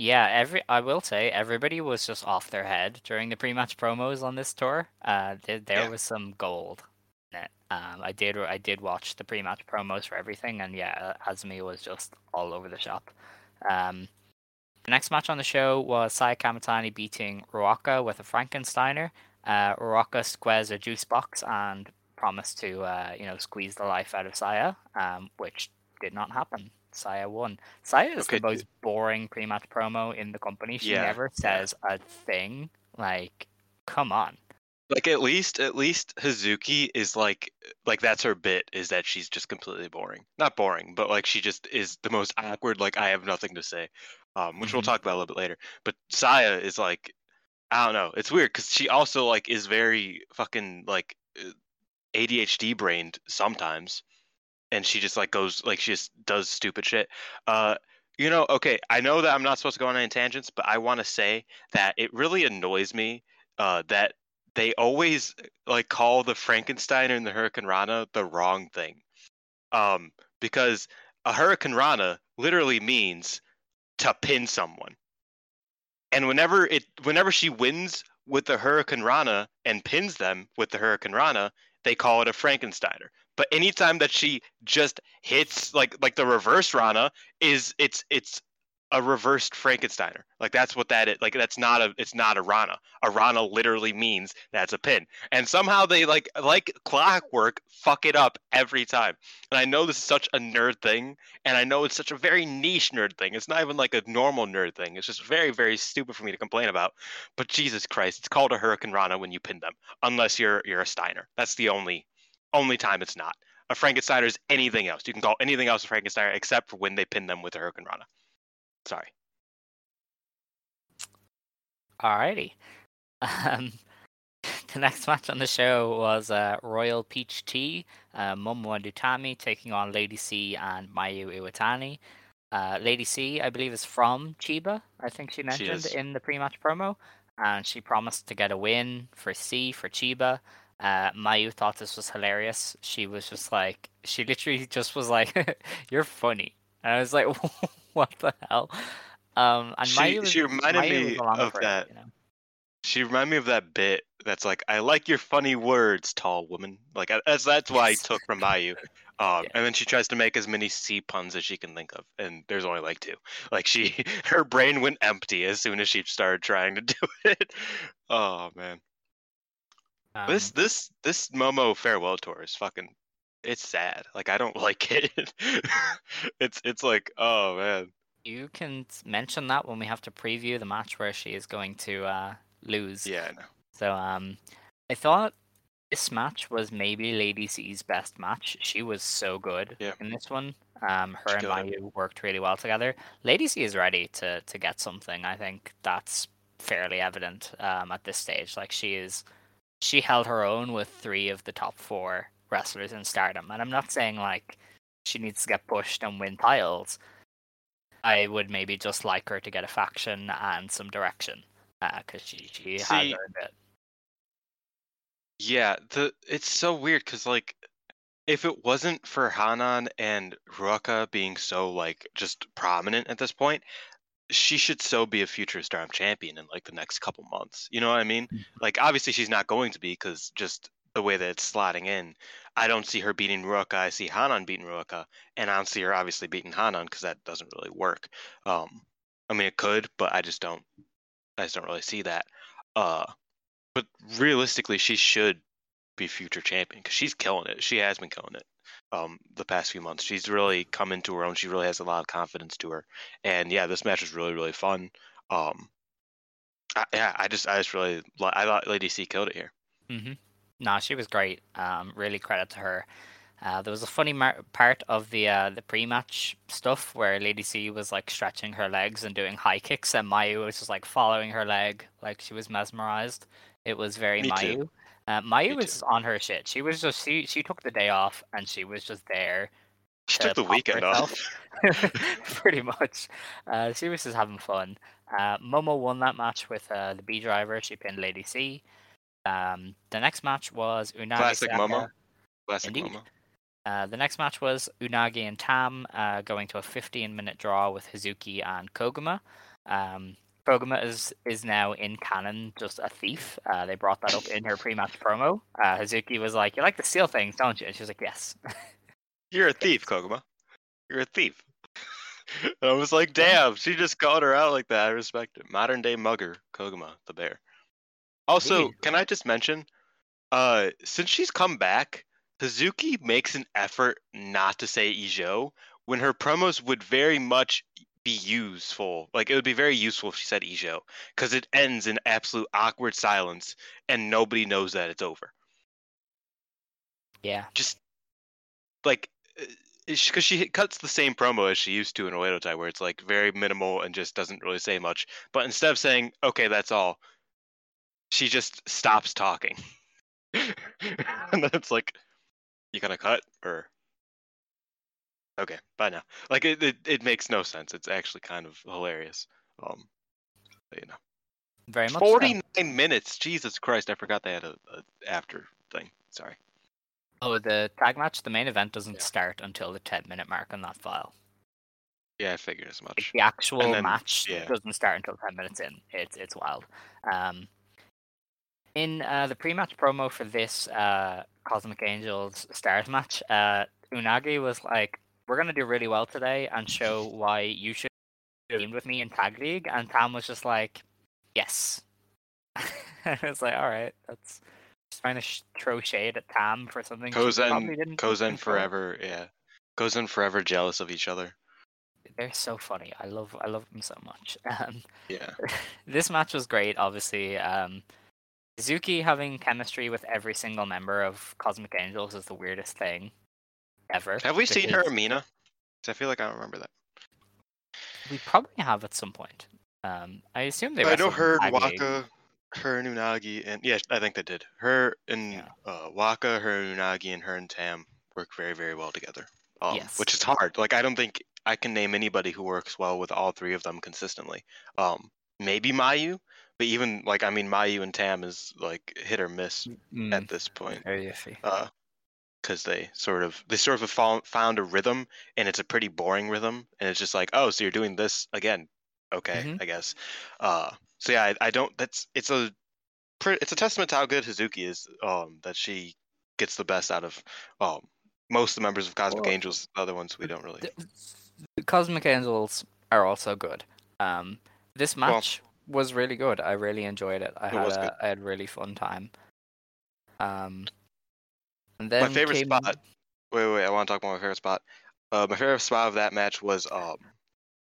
S1: Yeah, every I will say everybody was just off their head during the pre-match promos on this tour. Uh, there, there
S2: Yeah.
S1: was some gold in it. Um, I did I did watch the pre-match promos for everything, and yeah, Azumi was just all over the shop. Um, the next match on the show was Saya Kamatani beating Ruaka with a Frankensteiner. Uh, Ruaka squares a juice box and promised to uh, you know squeeze the life out of Saya, um, which did not happen. Saya won. Saya is
S2: Okay,
S1: the most boring pre-match promo in the company. She
S2: Yeah,
S1: never says a thing. Like, come on.
S2: Like at least at least Hazuki is like like that's her bit is that she's just completely boring. Not boring, but like she just is the most awkward. Like I have nothing to say, um, which we'll
S1: Mhm.
S2: talk about a little bit later. But Saya is like I don't know. It's weird because she also like is very fucking like ADHD brained sometimes, and she just like goes like she just does stupid shit. Uh, you know, okay, I know that I'm not supposed to go on any tangents, but I want to say that it really annoys me uh, that they always like call the Frankenstein and the Hurricane Rana the wrong thing. Um, because a Hurricane Rana literally means to pin someone. And whenever it whenever she wins with the Hurricane Rana and pins them with the Hurricane Rana, they call it a Frankensteiner. But anytime that she just hits like like the reverse Rana is it's it's a reversed Frankensteiner. Like that's what that is. Like that's not a it's not a Rana. A Rana literally means that's a pin. And somehow they like like clockwork fuck it up every time. And I know this is such a nerd thing, and I know it's such a very niche nerd thing. It's not even like a normal nerd thing. It's just very very stupid for me to complain about. But Jesus Christ, it's called a Hurricane Rana when you pin them, unless you're you're a Steiner. That's the only only time it's not. A Frankensteiner is anything else. You can call anything else a Frankensteiner except for when they pin them with a Hurricane Rana. Sorry.
S1: Alrighty. (laughs) Um, the next match on the show was uh, Royal Peach Tea, uh, Momo Dutami taking on Lady C and Mayu Iwatani. Uh, Lady C, I believe, is from Chiba. I think she mentioned
S2: is.
S1: in the pre-match promo, and she promised to get a win for C for Chiba. Uh, Mayu thought this was hilarious. She was just like, she literally just was like, (laughs) "You're funny," and I was like, (laughs) "What the hell?" Um, and
S2: She-
S1: Mayu was,
S2: she reminded
S1: Mayu
S2: me of
S1: for it,
S2: that.
S1: you know?
S2: She reminded me of that bit that's like, I like your funny words, tall woman. Like that's that's what I took from Mayu. Um,
S1: Yeah.
S2: and then she tries to make as many C puns as she can think of, and there's only like two. Like she, (laughs) her brain went empty as soon as she started trying to do it. Oh man,
S1: Um,
S2: this this Momo farewell tour is fucking. It's sad. Like I don't (laughs) like it. it's it's like oh man.
S1: You can mention that when we have to preview the match where she is going to uh, lose.
S2: Yeah, I know.
S1: So um, I thought this match was maybe Lady C's best match. She was so good
S2: Yeah.
S1: in this one. Um, her
S2: She
S1: and. Mayu worked really well together. Lady C is ready to to get something. I think that's fairly evident um, at this stage. Like she is, she held her own with three of the top four wrestlers in Stardom, and I'm not saying like she needs to get pushed and win titles. I would maybe just like her to get a faction and some direction uh, because she she has
S2: See,
S1: earned it.
S2: Yeah, the it's so weird because like if it wasn't for Hanan and Ruaka being so like just prominent at this point, she should so be a future Stardom champion in like the next couple months. You know what I mean? Like obviously she's not going to be because just the way that it's slotting in. I don't see her beating Ruaka. I see Hanan beating Ruaka, and I don't see her obviously beating Hanan because that doesn't really work. Um, I mean it could, but I just don't. I just don't really see that. Uh, but realistically, she should be future champion because she's killing it. She has been killing it. Um, the past few months, she's really come into her own. She really has a lot of confidence to her, and yeah, this match was really really fun. Um, I, yeah, I just I just really I thought Lady C killed it here.
S1: hmm No, she was great. Um, really credit to her. Uh, there was a funny mar- part of the uh, the pre-match stuff where Lady C was like stretching her legs and doing high kicks, and Mayu was just like following her leg like she was mesmerized. It was very
S2: Me too.
S1: Mayu. Uh, Mayu was on her shit. She was just she she took the day off and she was just there.
S2: She
S1: to
S2: took the weekend
S1: herself.
S2: off. (laughs)
S1: Pretty much. Uh, she was just having fun. Uh, Momo won that match with uh, the B driver. She pinned Lady C. Um, the next match was Unagi
S2: Classic
S1: Saka-
S2: Momo. Classic
S1: Indeed.
S2: Momo.
S1: Uh, the next match was Unagi and Tam uh, going to a 15 minute draw with Hazuki and Koguma. Um, Koguma is is now in canon just a thief. Uh, they brought that up in her pre match promo. Uh, Hazuki was like, You like to steal things, don't you? And she was like, Yes. (laughs)
S2: You're a thief, Koguma. You're a thief. and (laughs) I was like, damn, she just called her out like that. I respect it. Modern day mugger, Koguma, the bear. Also,
S1: Indeed.
S2: can I just mention, uh, since she's come back, Hazuki makes an effort not to say Ijo when her promos would very much be useful. Like it would be very useful if she said Ijo, because it ends in absolute awkward silence and nobody knows that it's over.
S1: Yeah.
S2: just like uh, because she cuts the same promo as she used to in Oedo Tai, where it's like very minimal and just doesn't really say much. But instead of saying "Okay, that's all," she just stops talking, (laughs) and then it's like, "You gonna cut or?" Okay, bye now. Like it, it, it makes no sense. It's actually kind of hilarious. Um, but, you know,
S1: Very much. so.
S2: forty-nine minutes. Jesus Christ, I forgot they had a, a after thing. Sorry.
S1: Oh, the tag match, the main event doesn't
S2: Yeah.
S1: start until the 10 minute mark on that file.
S2: Yeah, I figured as
S1: Like,
S2: much.
S1: the actual
S2: then-
S1: match
S2: yeah.
S1: doesn't start until 10 minutes in. It's it's wild. Um, in uh, the pre-match promo for this uh, Cosmic Angels Stars match, uh, Unagi was like, "We're gonna do really well today and show why you should teamed with me in tag league, and Tam was just like, "Yes." (laughs) I was like, "All right, that's." Just trying to sh- throw shade at Tam for something. she probably
S2: Kozen,
S1: didn't
S2: Kozen
S1: control.
S2: forever, yeah. Kozen forever jealous of each other.
S1: They're so funny. I love I love them so much. (laughs) Um,
S2: Yeah. (laughs)
S1: this match was great. Obviously, um, Hazuki having chemistry with every single member of Cosmic Angels is the weirdest thing ever.
S2: Have we seen her Amina? I feel like I don't remember that.
S1: We probably have at some point. Um, I assume they.
S2: I know
S1: wrestled in
S2: her and. Waka, her and Unagi, and yeah, I think they did. Her and
S1: Yeah.
S2: uh, Waka, her and Unagi, and her and Tam work very, very well together. Um,
S1: Yes.
S2: Which is hard. Like I don't think I can name anybody who works well with all three of them consistently. Um, maybe Mayu, but even like I mean Mayu and Tam is like hit or miss
S1: Mm,
S2: at this point.
S1: very iffy.
S2: Uh, because they sort of they sort of found found a rhythm, and it's a pretty boring rhythm, and it's just like, oh, so you're doing this again? Okay,
S1: Mhm.
S2: I guess. Uh, so yeah, I, I don't. That's it's a it's a testament to how good Hazuki is. Um, that she gets the best out of um most of the members of Cosmic
S1: Well,
S2: Angels. The other ones we don't really.
S1: The- Cosmic Angels are also good. Um, this
S2: Well-
S1: match was really good. I really enjoyed it. I
S2: It
S1: had
S2: was
S1: a. I had a really fun time. Um, and then
S2: my favorite
S1: came-
S2: spot. Wait, wait, wait, I want to talk about my favorite spot. Uh, my favorite spot of that match was um,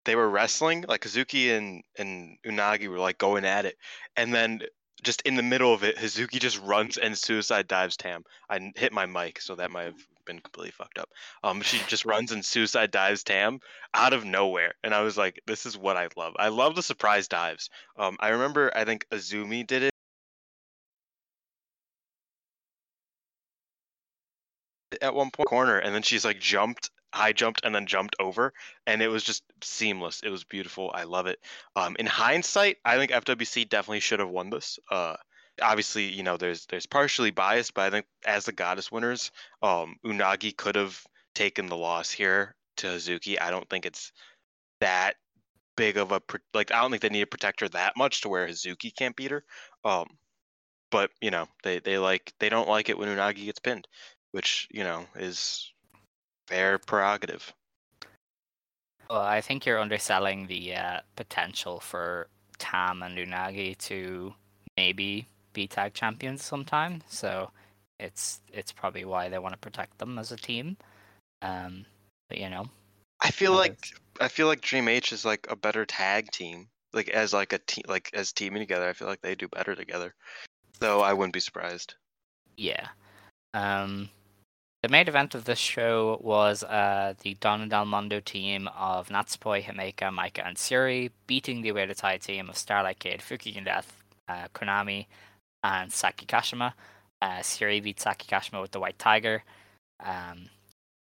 S2: they were wrestling like Hazuki and and Unagi were like going at it, and then just in the middle of it, Hazuki just runs and suicide dives Tam. I hit my mic, so that might have been completely fucked up. Um, she just runs and suicide dives Tam out of nowhere, and I was like, this is what I love. I love the surprise dives. Um, I remember I think Azumi did it. At one point corner and then she's like jumped high jumped and then jumped over and it was just seamless. It was beautiful. I love it. Um in hindsight i think fwc definitely should have won this. Uh obviously you know there's there's partially biased but i think as the goddess winners um unagi could have taken the loss here to hazuki. I don't think it's that big of a like i don't think they need to protect her that much to where hazuki can't beat her. Um but you know they they like they don't like it when unagi gets pinned which you know is their prerogative.
S1: Well, I think you're underselling the uh, potential for Tam and Unagi to maybe be tag champions sometime. So it's it's probably why they want to protect them as a team. Um, but you know,
S2: I feel like
S1: is-
S2: I feel like Dream H is like a better tag team, like as like a team, like as teaming together. I feel like they do better together. So I wouldn't be surprised.
S1: yeah. Um, the main event of this show was uh, the Donna Del Mondo team of Natsupoi, Himeka, Maika, and Syuri beating the Oedo Tai team of Starlight Kid, Fukigen Death, uh, Konami, and Saki Kashima. Uh, Syuri beat Saki Kashima with the White Tiger. Um,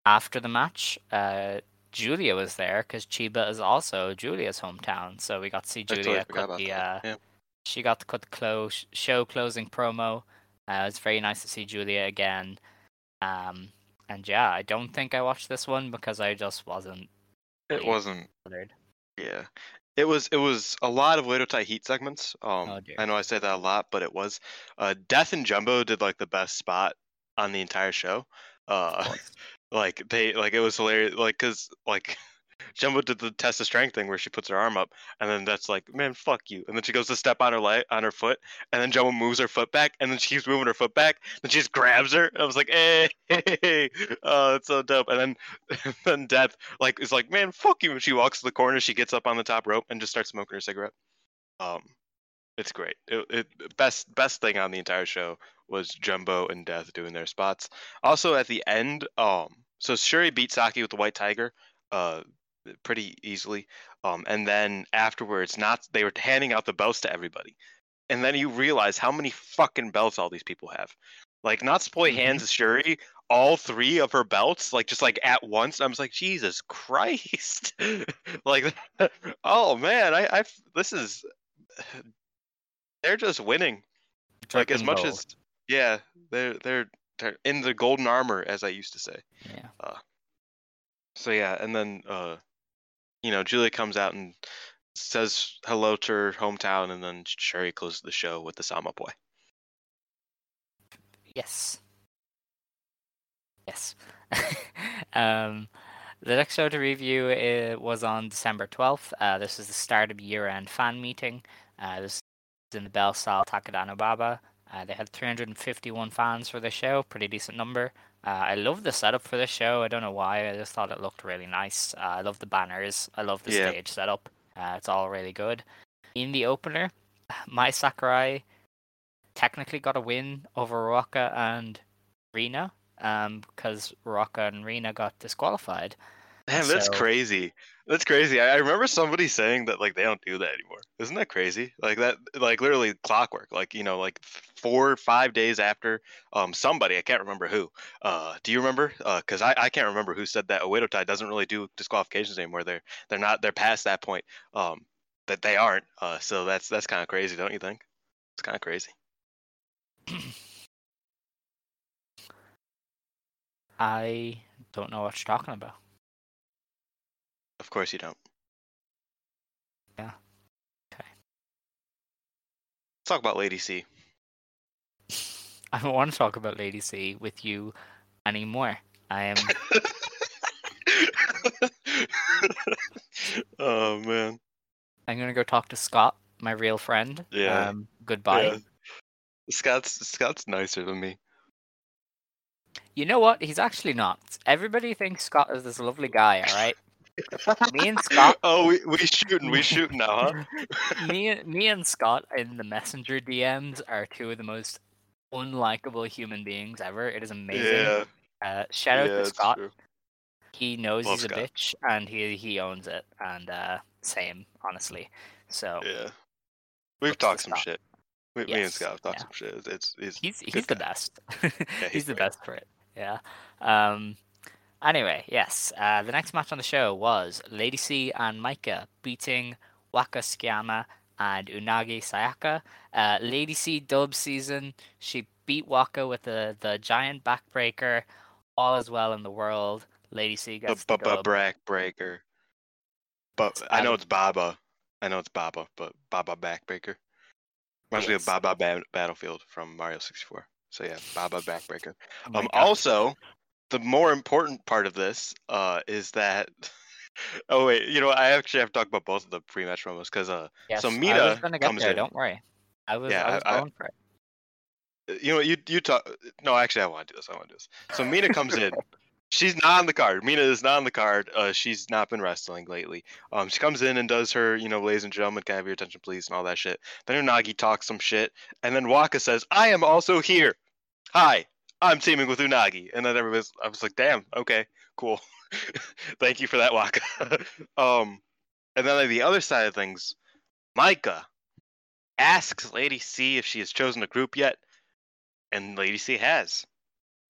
S1: after the match, uh, Giulia was there because Chiba is also Giulia's hometown, so we got to see
S2: totally Giulia
S1: cut the. Uh.
S2: Yeah.
S1: she got to cut the close show closing promo. Uh, it's very nice to see Giulia again. Um, and yeah, I don't think I watched this one because I just wasn't.
S2: It wasn't.
S1: bothered.
S2: Yeah. It was it was a lot of Oedo Tai Heat segments. Um
S1: Oh.
S2: I know I say that a lot, but it was. Uh Death and Jumbo did like the best spot on the entire show. Uh (laughs) like they like it was hilarious like cuz like (laughs) Jumbo did the test of strength thing where she puts her arm up and then that's like, man, fuck you. And then she goes to step on her leg on her foot and then Jumbo moves her foot back and then she keeps moving her foot back. Then she just grabs her. I was like, hey, (laughs) hey, hey. oh, it's so dope. And then (laughs) then Death like is like, man, fuck you. And she walks to the corner, she gets up on the top rope and just starts smoking her cigarette. Um it's great. It, it best best thing on the entire show was Jumbo and Death doing their spots. Also at the end, um, so Syuri beat Saki with the White Tiger, uh, pretty easily. Um, and then afterwards, not they were handing out the belts to everybody, and then you realize how many fucking belts all these people have. Like Natsupoi
S1: Mhm.
S2: hands Syuri all three of her belts, like just like at once. I was like, Jesus Christ! (laughs) like, (laughs) oh man, I, I, this is, (sighs) they're just winning like as much
S1: Gold.
S2: as yeah they're they're they're in the golden armor as i used to say
S1: yeah.
S2: so yeah and then uh you know giulia comes out and says hello to her hometown and then syuri closes the show with the sama boy
S1: Yes. Yes. (laughs) um, The next show to review uh, was on December 12th. Uh, this is the start of year-end fan meeting. Uh, this is in the Belle Salle Takadano Baba. Uh, they had 351 fans for the show, pretty decent number. Uh, I love the setup for this show. I don't know why. I just thought it looked really nice. Uh, I love the banners. I love the
S2: Yeah.
S1: stage setup. Uh, it's all really good. In the opener, (sighs) Mai Sakurai technically got a win over Ruaka and Rina um, because Ruaka and Rina got disqualified.
S2: Man, that's
S1: So-
S2: crazy. That's crazy. I, I remember somebody saying that like they don't do that anymore. Isn't that crazy? Like that, like literally clockwork. Like you know, like four, or five days after, um, somebody I can't remember who. Uh, do you remember? Uh, cause I, I can't remember who said that. Oedo Tai doesn't really do disqualifications anymore. They're they're not. They're past that point. Um, that they aren't. Uh, so that's that's kind of crazy, don't you think? It's kind of crazy.
S1: I don't know what you're talking about.
S2: Of course you don't.
S1: Yeah. Okay.
S2: Let's talk about Lady C. (laughs)
S1: I don't want to talk about Lady C with you anymore. I am. (laughs)
S2: oh man.
S1: I'm gonna go talk to Scott, my real friend.
S2: Yeah.
S1: Um, goodbye.
S2: Yeah. Scott's Scott's nicer than me.
S1: You know what? He's actually not. Everybody thinks Scott is this lovely guy. All right. (laughs) Me and Scott. (laughs)
S2: Oh, we we shooting, we shooting now, huh? (laughs)
S1: me, and- me and Scott in the messenger DMs are two of the most unlikable human beings ever. It is amazing.
S2: Yeah,
S1: Uh, shout out
S2: yeah,
S1: to Scott.
S2: true.
S1: He knows
S2: Love
S1: he's a bitch, and he he owns it. And uh, same, honestly. So
S2: Yeah, we've talked some
S1: Scott.
S2: shit. We, Me and Scott have talked
S1: yeah.
S2: some shit. It's it's,
S1: he's he's the
S2: guy.
S1: best. (laughs)
S2: he's
S1: he's the best for it. Yeah. Um. Anyway, yes. Uh, the next match on the show was Lady C and Maika beating Waka Tsukiyama and Unagi Sayaka. Uh, Lady C dub season. She beat Waka with the the giant backbreaker. All is well in the world. Lady C
S2: The
S1: gets the
S2: Baba
S1: dub.
S2: Brack Breaker. But I know it's Baba. I know it's Baba, but Baba Backbreaker. Reminds me of Baba Battlefield from Mario 64. So yeah, Baba Backbreaker.
S1: Oh
S2: Um, also, the more important part of this uh, is that. (laughs) oh wait, you know I actually have to talk about both of the pre-match promos because uh,
S1: yes,
S2: so
S1: I was
S2: Mina
S1: gonna get
S2: comes
S1: there.
S2: in.
S1: Don't worry. I was
S2: Yeah,
S1: I was
S2: I- I-
S1: going for it.
S2: you know you you talk. No, actually, I want to do this. I want to do this. So Mina comes in. (laughs) She's not on the card. Mina is not on the card. Uh, she's not been wrestling lately. Um, she comes in and does her, you know, ladies and gentlemen, can I have your attention, please, and all that shit. Then Unagi talks some shit, and then Waka says, "I am also here. Hi, I'm teaming with Unagi." And then everybody's, I was like, "Damn, okay, cool. (laughs) Thank you for that, Waka." (laughs) um, and then on the other side of things, Maika asks Lady C if she has chosen a group yet, and Lady C has.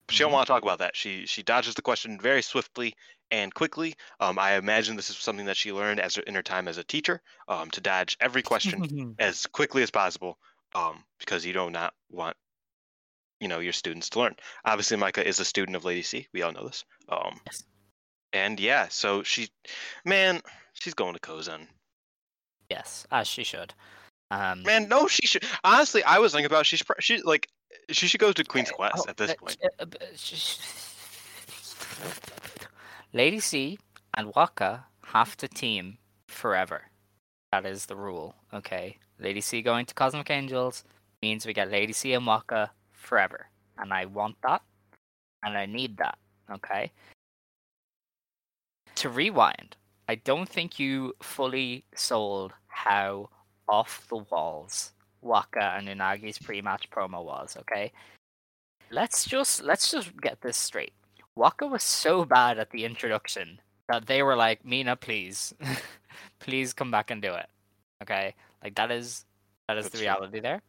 S2: But she don't
S1: Mhm.
S2: want to talk about that. She she dodges the question very swiftly and quickly. Um, I imagine this is something that she learned as in her time as a teacher. Um, to dodge every question (laughs) as quickly as possible. Um, because you do not want, you know, your students to learn. Obviously, Maika is a student of Lady C. We all know this. Um,
S1: Yes.
S2: and yeah, so she, man, she's going to Kozan.
S1: yes, as she should. Um,
S2: Man, no, she should. Honestly, I was thinking about she's she like she should go to Queen's Quest
S1: Oh,
S2: at this
S1: uh,
S2: point.
S1: uh, uh, sh- sh- Lady C and Waka have to team forever. That is the rule, okay? Lady C going to Cosmic Angels means we get Lady C and Waka forever. And I want that. And I need that, okay? To rewind, I don't think you fully sold how off the walls Waka and Unagi's pre-match promo was, okay? Let's just let's just get this straight. Waka was so bad at the introduction that they were like, Mina, please, (laughs) please come back and do it. Okay, like that is that is
S2: That's
S1: the
S2: true.
S1: reality there.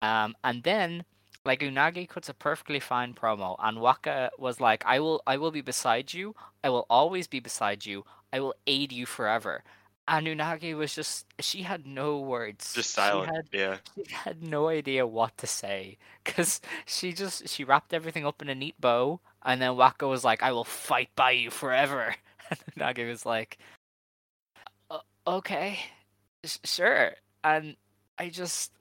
S1: Um, and then like Unagi cuts a perfectly fine promo, and Waka was like, "I will, I will be beside you. I will always be beside you. I will aid you forever." And Unagi was just, she had no words.
S2: Just
S1: She
S2: silent.
S1: had
S2: Yeah.
S1: she had no idea what to say because she just she wrapped everything up in a neat bow and then Waka was like i will fight by you forever (laughs) and Nagi was like okay sure and i just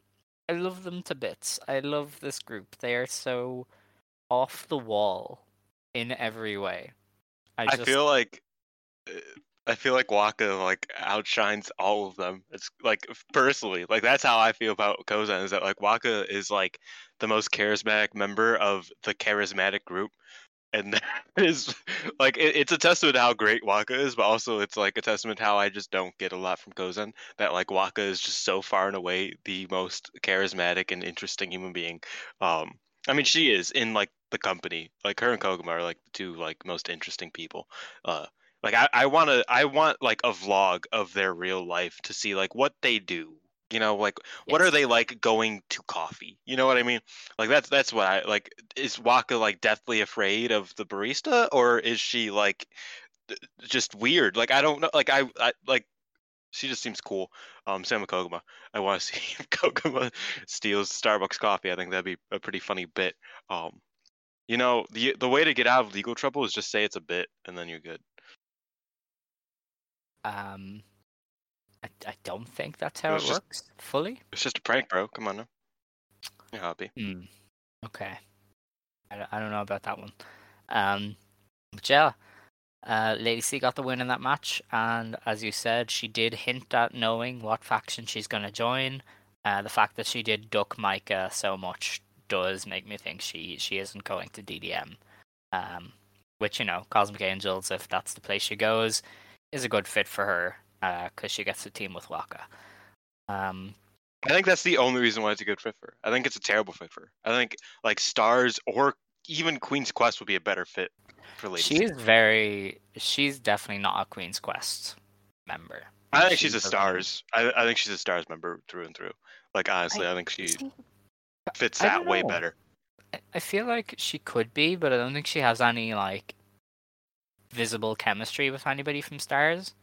S1: i love them to bits i love this group they are so off the wall in every way i
S2: I
S1: just
S2: feel like uh, I feel like Waka like outshines all of them. It's like personally, like that's how I feel about Kozan is that like Waka is like the most charismatic member of the charismatic group. And (laughs) that is like it, it's a testament to how great Waka is, but also it's like a testament to how I just don't get a lot from Kozan. That like Waka is just so far and away the most charismatic and interesting human being. Um, I mean, she is in like the company. Like her and Koguma are like the two like most interesting people. Uh, like I, I want to, I want like a vlog of their real life to see like what they do. You know, like what are they like going to coffee? You know what I mean? Like that's that's what I like. Is Waka like deathly afraid of the barista, or is she like just weird? Like I don't know. Like I, I like she just seems cool. Um, with Koguma. I want to (laughs) see if Koguma steals Starbucks coffee. I think that'd be a pretty funny bit. Um, you know, the the way to get out of legal trouble is just say it's a bit, and then you're good.
S1: Um, I, I don't think that's how
S2: It
S1: it,
S2: just-
S1: works fully.
S2: It's just a prank, bro. Come on now. You're happy.
S1: Hmm. Okay. I, don't- I don't know about that one. Um, but yeah, uh, Lady C got the win in that match, and as you said, she did hint at knowing what faction she's going to join. Uh, the fact that she did duck Maika so much does make me think she she isn't going to DDM. Um, which you know, Cosmic Angels, if that's the place she goes, is a good fit for her because she gets to team with Waka. Um,
S2: I think that's the only reason why it's a good fit for. her. I think it's a terrible fit for. her. I think like Stars or even Queen's Quest would be a better fit for Lady.
S1: She's is very. She's definitely not a Queen's Quest member.
S2: I think she's
S1: she
S2: a Stars. I, I think she's a Stars member through and through. Like honestly, I, think she fits that way better.
S1: I- I feel like she could be, but I don't think she has any like visible chemistry with anybody from Stars.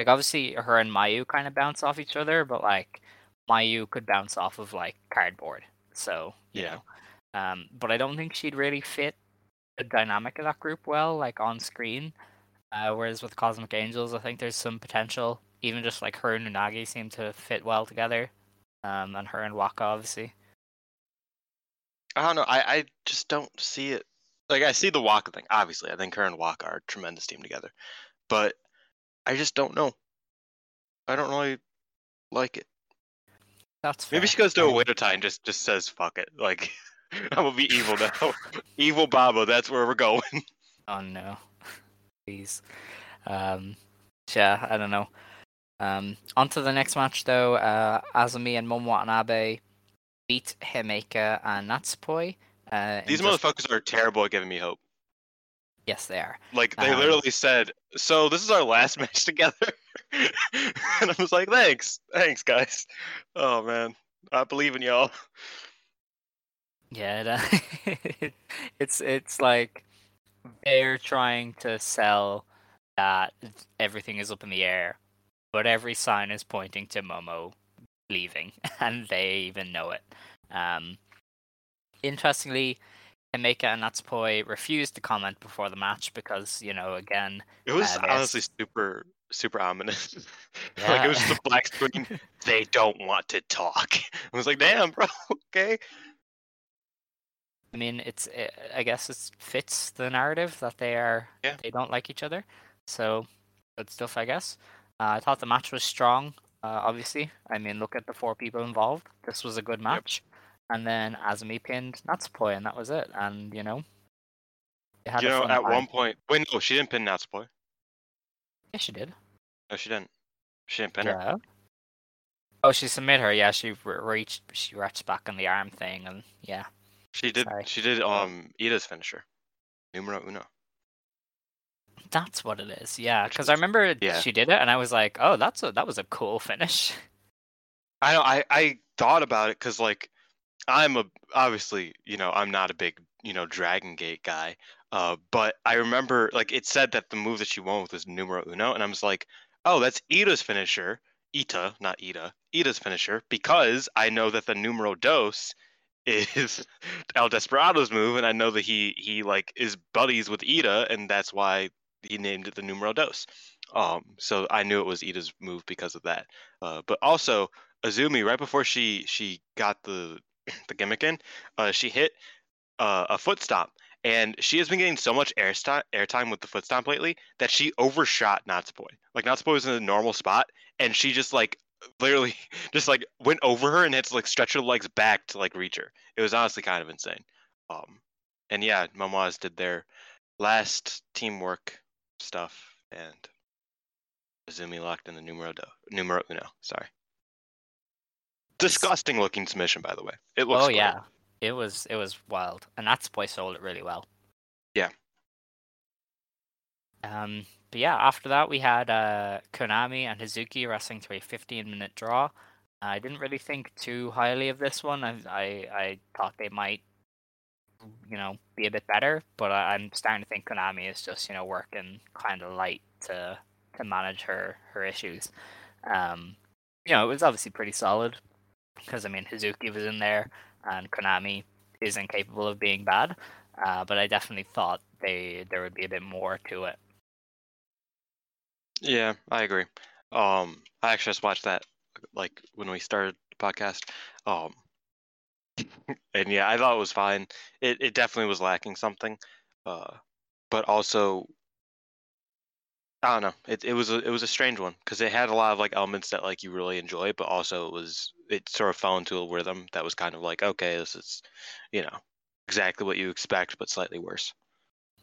S1: Like obviously, her and Mayu kind of bounce off each other, but like Mayu could bounce off of like cardboard. So you
S2: Yeah.
S1: know. Um, but I don't think she'd really fit the dynamic of that group well, like on screen. Uh, whereas with Cosmic Angels, I think there's some potential. Even just like her and Unagi seem to fit well together. Um, and her and Waka obviously.
S2: I don't know. I, I just don't see it. Like I see the Waka thing. Obviously, I think her and Waka are a tremendous team together, but I just don't know. I don't really like it.
S1: That's
S2: Maybe she goes to a winter tie and just just says fuck it. Like (laughs) I'm gonna be evil now. (laughs) evil Baba. That's where we're going. (laughs)
S1: Oh no, please. Um, yeah, I don't know. Um, on to the next match though. Uh, Azumi and Momo Watanabe beat Himeka and Natsupoi. Uh, in
S2: These
S1: just-
S2: motherfuckers are terrible at giving me hope.
S1: Yes, they are.
S2: Like they
S1: Um,
S2: literally said, "So this is our last (laughs) match together," (laughs) and I was like, "Thanks, thanks, guys." Oh man, I believe in y'all.
S1: Yeah, it, uh, (laughs) it's it's like they're trying to sell that everything is up in the air, but every sign is pointing to Momo leaving, and they even know it. Um, interestingly, Himeka and Natsupoi refused to comment before the match because, you know, again,
S2: It was
S1: Uh,
S2: honestly super, super ominous. (laughs) like it was just a black screen. (laughs) they don't want to talk. (laughs) I was like, "Damn, bro. Okay."
S1: I mean, it's uh, I guess it fits the narrative that they are
S2: Yeah.
S1: they don't like each other. So good stuff, I guess. Uh, I thought the match was strong. Uh, obviously, I mean, look at the four people involved. This was a good match. And then Azumi pinned Natsupoi, and that was it. And you know,
S2: You know, at one point, wait, no, she didn't pin Natsupoi.
S1: yeah, she did.
S2: No, she didn't. She didn't pin her.
S1: Oh, she submitted her. Yeah, she reached. She reached back on the arm thing, and yeah.
S2: She did.
S1: Sorry.
S2: She did. Um, Ida's finisher, numero uno.
S1: That's what it is. Yeah, because I remember
S2: yeah.
S1: she did it, and I was like, "Oh, that's a that was a cool finish."
S2: I know. I I thought about it because like I'm a obviously you know I'm not a big you know Dragon Gate guy. Uh, but I remember like it said that the move that she won with was numero uno, and I was like, oh, that's Ida's finisher. Ita, not Ida. Ida's finisher because I know that the numero dos (laughs) is El Desperado's move, and I know that he he like is buddies with Ida, and that's why he named it the numero dos. Um, so I knew it was Ida's move because of that. Uh, but also Azumi, right before she she got the the gimmick in, uh, she hit uh, a foot stomp, and she has been getting so much air sti- airtime with the foot stomp lately that she overshot Natsupoi. Like Natsupoi was in a normal spot, and she just like literally (laughs) just like went over her and had to like stretch her legs back to like reach her. It was honestly kind of insane. Um, and yeah, MOMOAZ did their last teamwork stuff, and Azumi locked in the numero do, numero uno. Sorry. Disgusting looking submission, by the way. It looks.
S1: oh
S2: great.
S1: yeah, it was it was wild, and that's boy sold it really well.
S2: Yeah.
S1: Um, but yeah, after that we had uh, Konami and Hazuki wrestling to a 15 minute draw. I didn't really think too highly of this one. I I, I thought they might, you know, be a bit better, but I, I'm starting to think Konami is just you know working kind of light to to manage her her issues. Um, you know, it was obviously pretty solid because I mean Hazuki was in there and Konami is incapable of being bad. Uh, but I definitely thought they there would be a bit more to it.
S2: Yeah, I agree. Um, I actually just watched that like when we started the podcast. Um, (laughs) and yeah, I thought it was fine. It it definitely was lacking something. Uh, but also, I don't know. It it was a it was a strange one because it had a lot of like elements that like you really enjoy, but also it was it sort of fell into a rhythm that was kind of like okay, this is, you know, exactly what you expect, but slightly worse.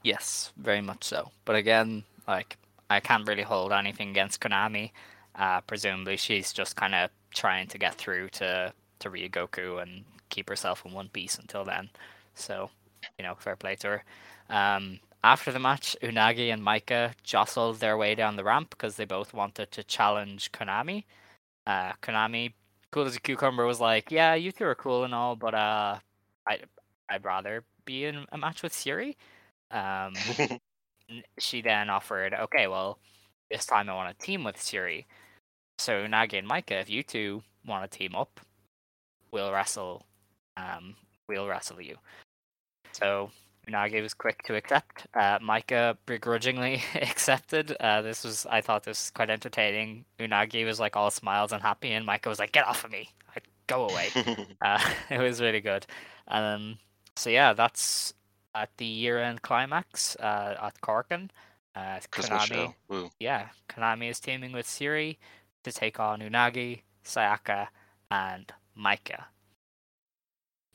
S1: Yes, very much so. But again, like I can't really hold anything against Konami. Uh, presumably, she's just kind of trying to get through to to Ryogoku and keep herself in one piece until then. So, you know, fair play to her. Um, after the match, Unagi and Maika jostled their way down the ramp because they both wanted to challenge Konami. Uh, Konami, cool as a cucumber, was like, "Yeah, you two are cool and all, but uh, I I'd rather be in a match with Syuri." Um, (laughs) she then offered, okay, well, this time I want to team with Syuri. So Unagi and Maika, if you two want to team up, we'll wrestle. Um, we'll wrestle you. So Unagi was quick to accept. Uh, Maika begrudgingly (laughs) accepted. Uh, this was, I thought this was quite entertaining. Unagi was like all smiles and happy, and Maika was like, "Get off of me! Like, go away." (laughs) uh, (laughs) it was really good. Um, so yeah, that's at the year-end climax uh, at Corkin. Uh, Konami. Yeah, Konami is teaming with Syuri to take on Unagi, Sayaka, and Maika.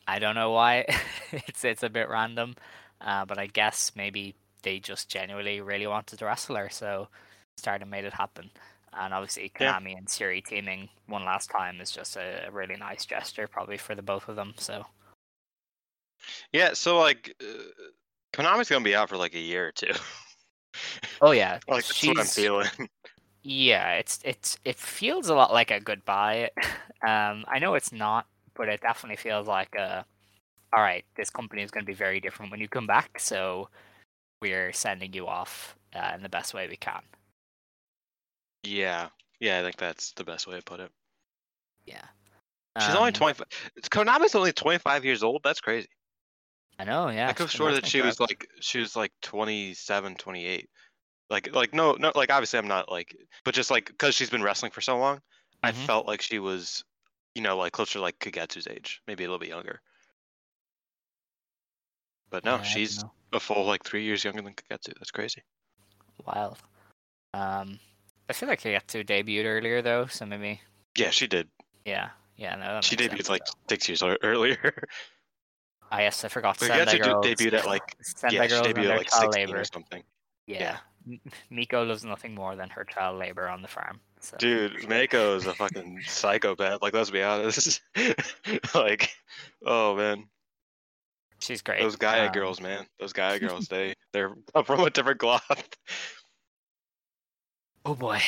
S1: I don't know why it's it's a bit random, uh, but I guess maybe they just genuinely really wanted to wrestle her, so Stardom made it happen. And obviously,
S2: Yeah.
S1: Konami and Syuri teaming one last time is just a, really nice gesture, probably for the both of them. So
S2: Yeah, so like, uh, Konami's gonna be out for like a year or two.
S1: Oh yeah, (laughs)
S2: like that's what I'm feeling.
S1: Yeah, it's it's it feels a lot like a goodbye. (laughs) Um, I know it's not, but it definitely feels like a. All right, this company is going to be very different when you come back, so we're sending you off uh, in the best way we can.
S2: yeah, yeah, I think that's the best way to put it.
S1: Yeah.
S2: She's only
S1: Um,
S2: 25. Konami's only 25 years old. That's crazy.
S1: I know, yeah.
S2: I could have sworn that she was like she was like 27, 28. Like like no no like obviously I'm not like but just like because she's been wrestling for so long, I
S1: Mhm.
S2: felt like she was you know like closer to like Kagetsu's age, maybe a little bit younger. But no,
S1: Yeah,
S2: she's a full like three years younger than Kagetsu. That's crazy.
S1: wild. Um, I feel like Kagetsu debuted earlier though, so maybe
S2: Yeah, she did.
S1: yeah, yeah. No, that
S2: She
S1: makes
S2: debuted
S1: sense,
S2: like
S1: though.
S2: six years ear- earlier.
S1: Ah, yes, I forgot.
S2: But
S1: Sendai
S2: Kagetsu
S1: Girls.
S2: debuted at like (laughs)
S1: Sendai
S2: yeah, she
S1: Girls and
S2: debuted at like
S1: child
S2: 16
S1: labor.
S2: or something.
S1: Yeah. M- Meiko loves nothing more than her child labor on the farm. So.
S2: Dude, Mako is a fucking psychopath. Like, let's be honest. (laughs) like, oh man,
S1: She's great.
S2: those Gaia
S1: Um,
S2: girls, man. Those Gaia (laughs) girls, they they're (laughs) from a different cloth. (laughs)
S1: Oh boy.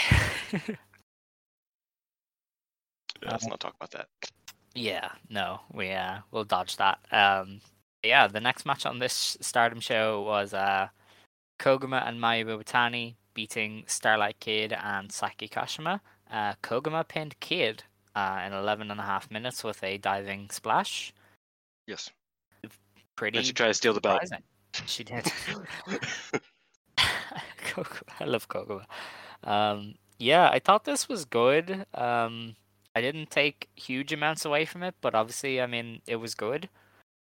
S2: Let's not talk about that.
S1: yeah, no, we uh we'll dodge that. Um yeah, the next match on this Stardom show was uh Koguma and Mayu Iwatani beating Starlight Kid and Saki Kashima. Uh Koguma pinned Kid uh in 11 and a half minutes with a diving splash.
S2: Yes.
S1: Pretty
S2: Then she tried to steal the belt.
S1: She did. (laughs) (laughs) I love Koguma. Um, yeah, I thought this was good. Um, I didn't take huge amounts away from it, but obviously, I mean, it was good.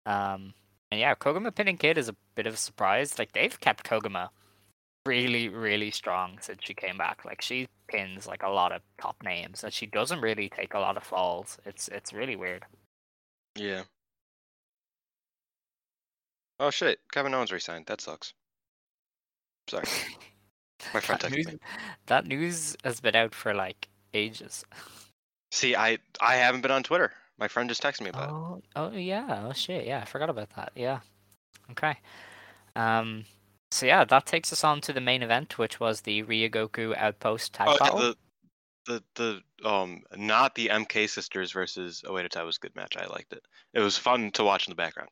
S1: Um, and yeah, Koguma pinning Kid is a bit of a surprise. Like they've kept Koguma really, really strong since she came back. Like she pins like a lot of top names, and she doesn't really take a lot of falls. It's it's really weird.
S2: Yeah. Oh shit, Kevin Owens resigned. That sucks. Sorry. (laughs) My friend
S1: that,
S2: texted
S1: news,
S2: me.
S1: that news has been out for like ages.
S2: See, I I haven't been on Twitter. My friend just texted me about it.
S1: Oh, oh yeah. Oh shit. Yeah, I forgot about that. Yeah. Okay. Um. So yeah, that takes us on to the main event, which was the Ryogoku Outpost tag
S2: Oh,
S1: battle.
S2: the the the um not the MK sisters versus Oedo Tai was a good match. I liked it. It was fun to watch in the background.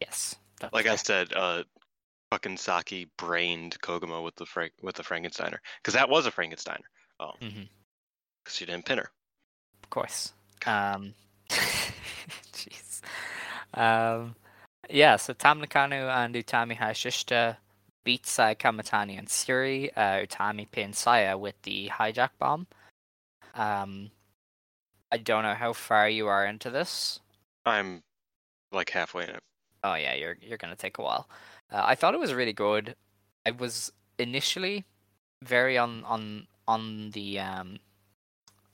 S1: Yes. That's
S2: Like I said, uh, fucking Saki brained Koguma with the Frank with the Frankensteiner because that was a Frankensteiner. Oh,
S1: mm-hmm.
S2: because she didn't pin her.
S1: Of course. Um. (laughs) Jeez. Um. Yeah. So Tam Nakano and Utami Hayashishita beat Saya Kamitani and Syuri. Uh, Utami pins Saya with the hijack bomb. Um. I don't know how far you are into this.
S2: I'm like halfway in it.
S1: Oh yeah, you're you're gonna take a while. Uh, I thought it was really good. I was initially very on on on the um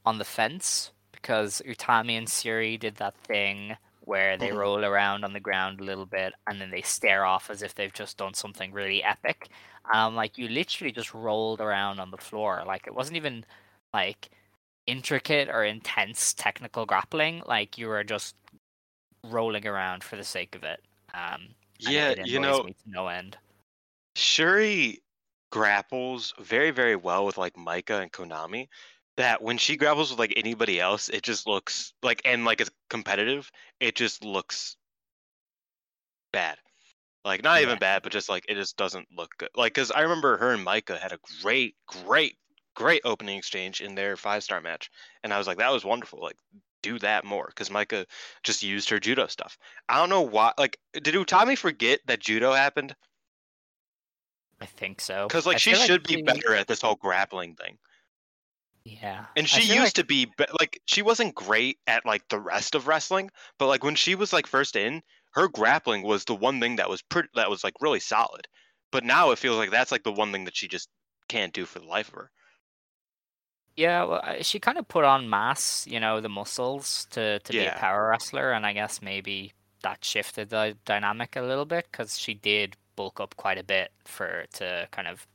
S1: on the fence because Utami and Syuri did that thing where they
S2: Mhm.
S1: roll around on the ground a little bit and then they stare off as if they've just done something really epic. Um, like you literally just rolled around on the floor. Like it wasn't even like intricate or intense technical grappling. Like you were just rolling around for the sake of it. Um,
S2: Yeah, you know,
S1: no end.
S2: Syuri grapples very, very well with like Maika and Konami. That when she grapples with like anybody else, it just looks like and like it's competitive, it just looks bad. Like not even bad, but just like it just doesn't look good. Like because I remember her and Maika had a great, great, great opening exchange in their five star match, and I was like, that was wonderful. Like do that more because Maika just used her judo stuff. I don't know why. Like did Utami forget that judo happened?
S1: I think so.
S2: Because
S1: I
S2: like she
S1: feel
S2: should be
S1: she-
S2: better at this whole grappling thing.
S1: Yeah,
S2: And she used
S1: like-
S2: to be, be like she wasn't great at like the rest of wrestling, but like when she was like first in, her grappling was the one thing that was pretty that was like really solid. But now it feels like that's like the one thing that she just can't do for the life of her.
S1: Yeah, well, she kind of put on mass, you know, the muscles to to be a power wrestler, and I guess maybe that shifted the dynamic a little bit because she did bulk up quite a bit for to kind of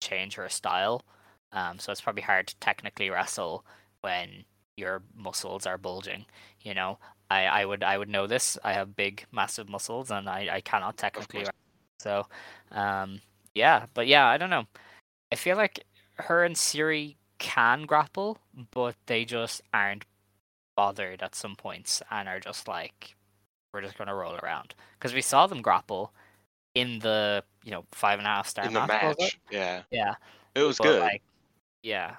S1: change her style. Um, so it's probably hard to technically wrestle when your muscles are bulging. You know, I, I would I would know this. I have big, massive muscles, and I, I cannot technically. wrestle. So, um, yeah, but yeah, I don't know. I feel like her and Syuri can grapple, but they just aren't bothered at some points and are just like, we're just gonna roll around because we saw them grapple in the you know five and a half star
S2: in the
S1: match. it?
S2: match. Yeah.
S1: Yeah,
S2: It was
S1: but,
S2: good.
S1: Like, yeah,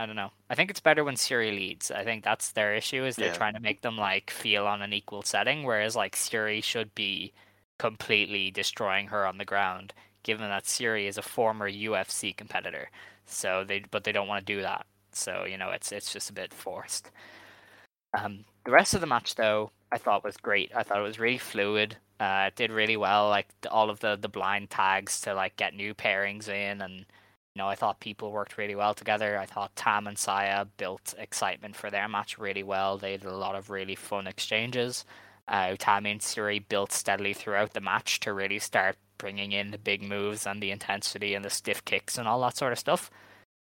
S1: I don't know. I think it's better when Syuri leads. I think that's their issue is they're
S2: Yeah.
S1: trying to make them like feel on an equal setting, whereas like Syuri should be completely destroying her on the ground, given that Syuri is a former UFC competitor. So they, but they don't want to do that. So you know, it's it's just a bit forced. Um, the rest of the match, though, I thought was great. I thought it was really fluid. Uh, it did really well. Like all of the the blind tags to like get new pairings in, and you know, I thought people worked really well together. I thought Tam and Saya built excitement for their match really well. They did a lot of really fun exchanges. Uh, Utami and Syuri built steadily throughout the match to really start bringing in the big moves and the intensity and the stiff kicks and all that sort of stuff.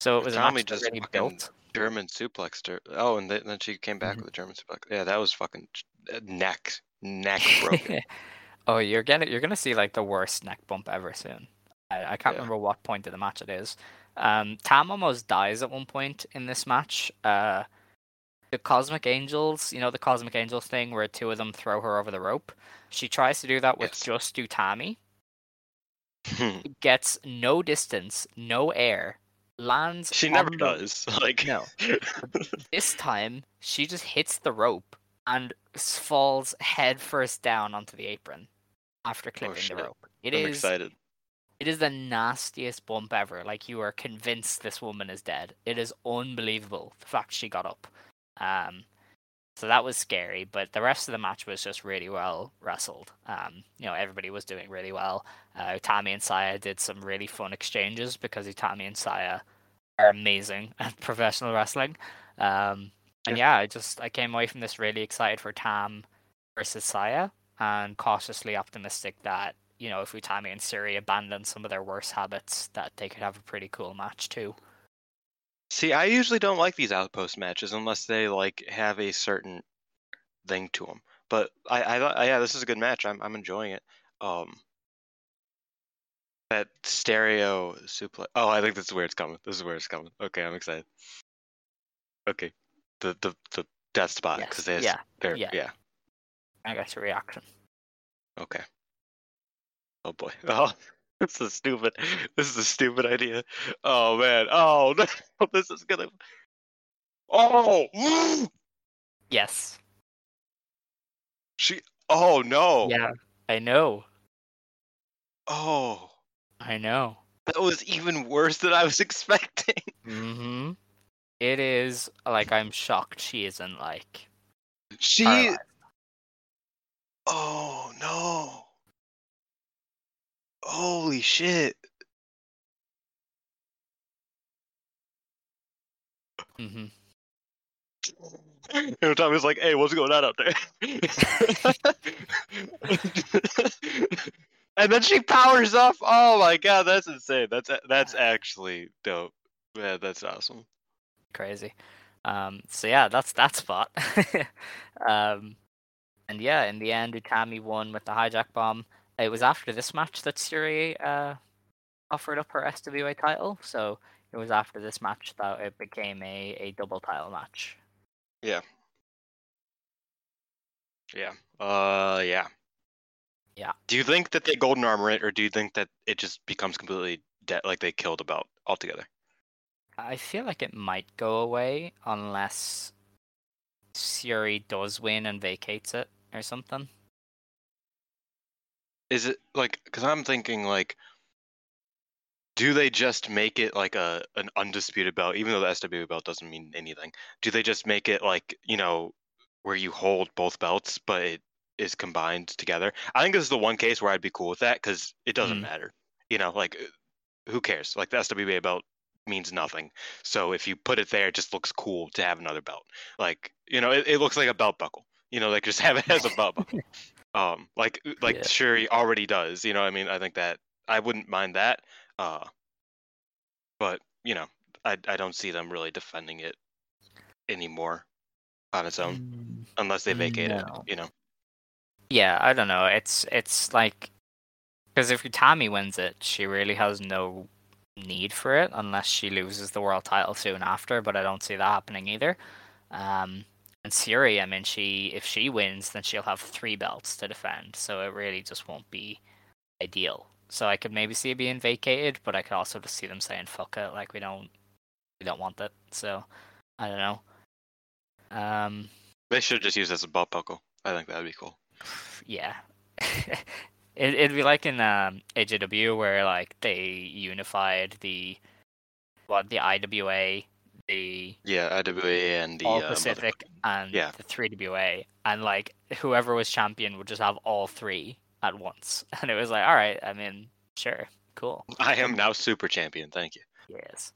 S1: So it was a match that
S2: just
S1: really built.
S2: German suplexed her. Oh, and then, then she came back
S1: Mhm.
S2: with a German suplex. Yeah, that was fucking uh, neck neck broken. (laughs)
S1: oh, you're gonna you're gonna see like the worst neck bump ever soon. I, I can't
S2: Yeah.
S1: remember what point of the match it is. Um, Tam almost dies at one point in this match. Uh, the Cosmic Angels, you know the Cosmic Angels thing where two of them throw her over the rope. She tries to do that with
S2: Yes.
S1: just Utami. Gets no distance, no air, lands.
S2: she never
S1: the-
S2: does. (laughs) Like
S1: No. This time, she just hits the rope and falls head first down onto the apron after clipping the
S2: Oh, shit.
S1: rope. It
S2: I'm
S1: is
S2: excited.
S1: it is the nastiest bump ever. Like you are convinced this woman is dead. It is unbelievable the fact she got up. Um, So that was scary, but the rest of the match was just really well wrestled. Um, you know, everybody was doing really well. Uh, Utami and Saya did some really fun exchanges because Utami and Saya are amazing (laughs) at professional wrestling. Um, and yeah, I just I came away from this really excited for Tam versus Saya and cautiously optimistic that you know if Utami and Syuri abandon some of their worst habits, that they could have a pretty cool match too.
S2: See, I usually don't like these outpost matches unless they like have a certain thing to them. But I, I, thought- yeah, this is a good match. I'm, I'm enjoying it. Um, that stereo suplex. Oh, I think this is where it's coming. This is where it's coming. Okay, I'm excited. Okay, the the the death spot
S1: Yes,
S2: because they
S1: yeah,
S2: they're
S1: yeah.
S2: yeah.
S1: I got a reaction.
S2: Okay. Oh boy. (laughs) Oh, (laughs) this is stupid. This is a stupid idea. Oh man. Oh (laughs) no. This is gonna. Oh. (gasps)
S1: Yes.
S2: She. Oh no.
S1: Yeah, I know.
S2: Oh.
S1: I know.
S2: That was even worse than I was (laughs) expecting.
S1: Mm-hmm. It is like I'm shocked she isn't like
S2: She. Oh no. Holy shit.
S1: Mm-hmm.
S2: You know, Tommy's like, "Hey, what's going on out there?" (laughs) and then she powers up. Oh my god, that's insane. That's that's actually dope. Yeah, that's awesome.
S1: Crazy. Um. So yeah, that's that spot. (laughs) um. And yeah, in the end, Utami won with the hijack bomb. It was after this match that Syuri uh offered up her SWA title. So it was after this match that it became a a double title match.
S2: Yeah. Yeah. Uh. Yeah.
S1: Yeah.
S2: Do you think that they golden armor it, or do you think that it just becomes completely dead, like they killed about altogether?
S1: I feel like it might go away unless Syuri does win and vacates it or something.
S2: Is it like because I'm thinking like, do they just make it like a an undisputed belt, even though the SW belt doesn't mean anything? Do they just make it like you know where you hold both belts, but it is combined together? I think this is the one case where I'd be cool with that because it doesn't
S1: Mm.
S2: matter. You know, like uh, who cares? Like the SWA belt means nothing. So if you put it there, it just looks cool to have another belt. Like you know, it, it looks like a belt buckle. You know, like just have it as a belt buckle. (laughs) Um, like like
S1: Yeah.
S2: Syuri already does. You know, what I mean, I think that I wouldn't mind that. Uh, but you know, I I don't see them really defending it anymore on its own
S1: Mm,
S2: unless they vacate
S1: no.
S2: it. You know.
S1: Yeah, I don't know. It's it's like because if Utami wins it, she really has no need for it unless she loses the world title soon after. But I don't see that happening either. Um, and Syuri, I mean, she if she wins, then she'll have three belts to defend. So it really just won't be ideal. So I could maybe see it being vacated, but I could also just see them saying "fuck it," like we don't we don't want it. So I don't know. Um,
S2: They should just use it as a belt buckle. I think that'd be cool. (sighs)
S1: yeah. (laughs) it, it'd be like in um, AJW where like they unified the what the IWA, the
S2: Yeah, IWA and the
S1: All
S2: uh,
S1: Pacific, and
S2: yeah.
S1: the 3WA, and like whoever was champion would just have all three at once, (laughs) and it was like, all right, I mean, sure, cool,
S2: I am now super champion. Thank you.
S1: yes.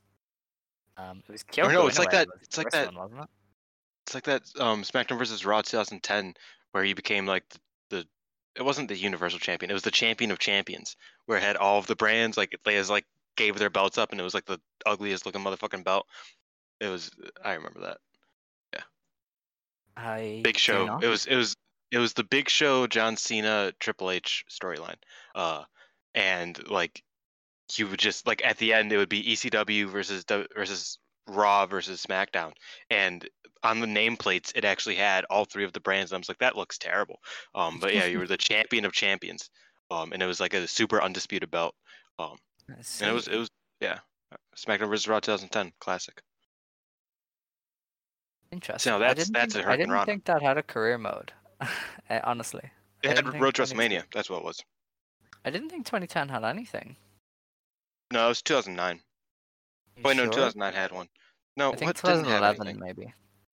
S1: Um, it was
S2: Or no, it's like that- it's like that-
S1: one, it?
S2: It's like that um SmackDown versus Raw 2010 where he became like the, the it wasn't the Universal Champion. It was the Champion of Champions where it had all of the brands like they just like gave their belts up and it was like the ugliest looking motherfucking belt. It was I remember that. Yeah.
S1: I
S2: Big Show. It was it was it was the Big Show John Cena Triple H storyline. Uh and like you would just like at the end it would be ECW versus versus Raw versus SmackDown and on the nameplates it actually had all three of the brands and I was like that looks terrible. Um but yeah, you were the (laughs) champion of champions. Um and it was like a super undisputed belt. Um and it was it was yeah. SmackDown versus Raw 2010 classic.
S1: Interesting. I
S2: that's-
S1: didn't
S2: that's
S1: think,
S2: a
S1: I
S2: Hurricane
S1: didn't think that had a career mode. (laughs) eh, honestly,
S2: It
S1: I
S2: had Road to
S1: 2010
S2: WrestleMania. That's what it was.
S1: I didn't think 2010 had anything.
S2: No, it was 2009.
S1: You
S2: Wait, no, 2009 had one. No,
S1: I think
S2: what didn't have
S1: 2011
S2: anything?
S1: maybe.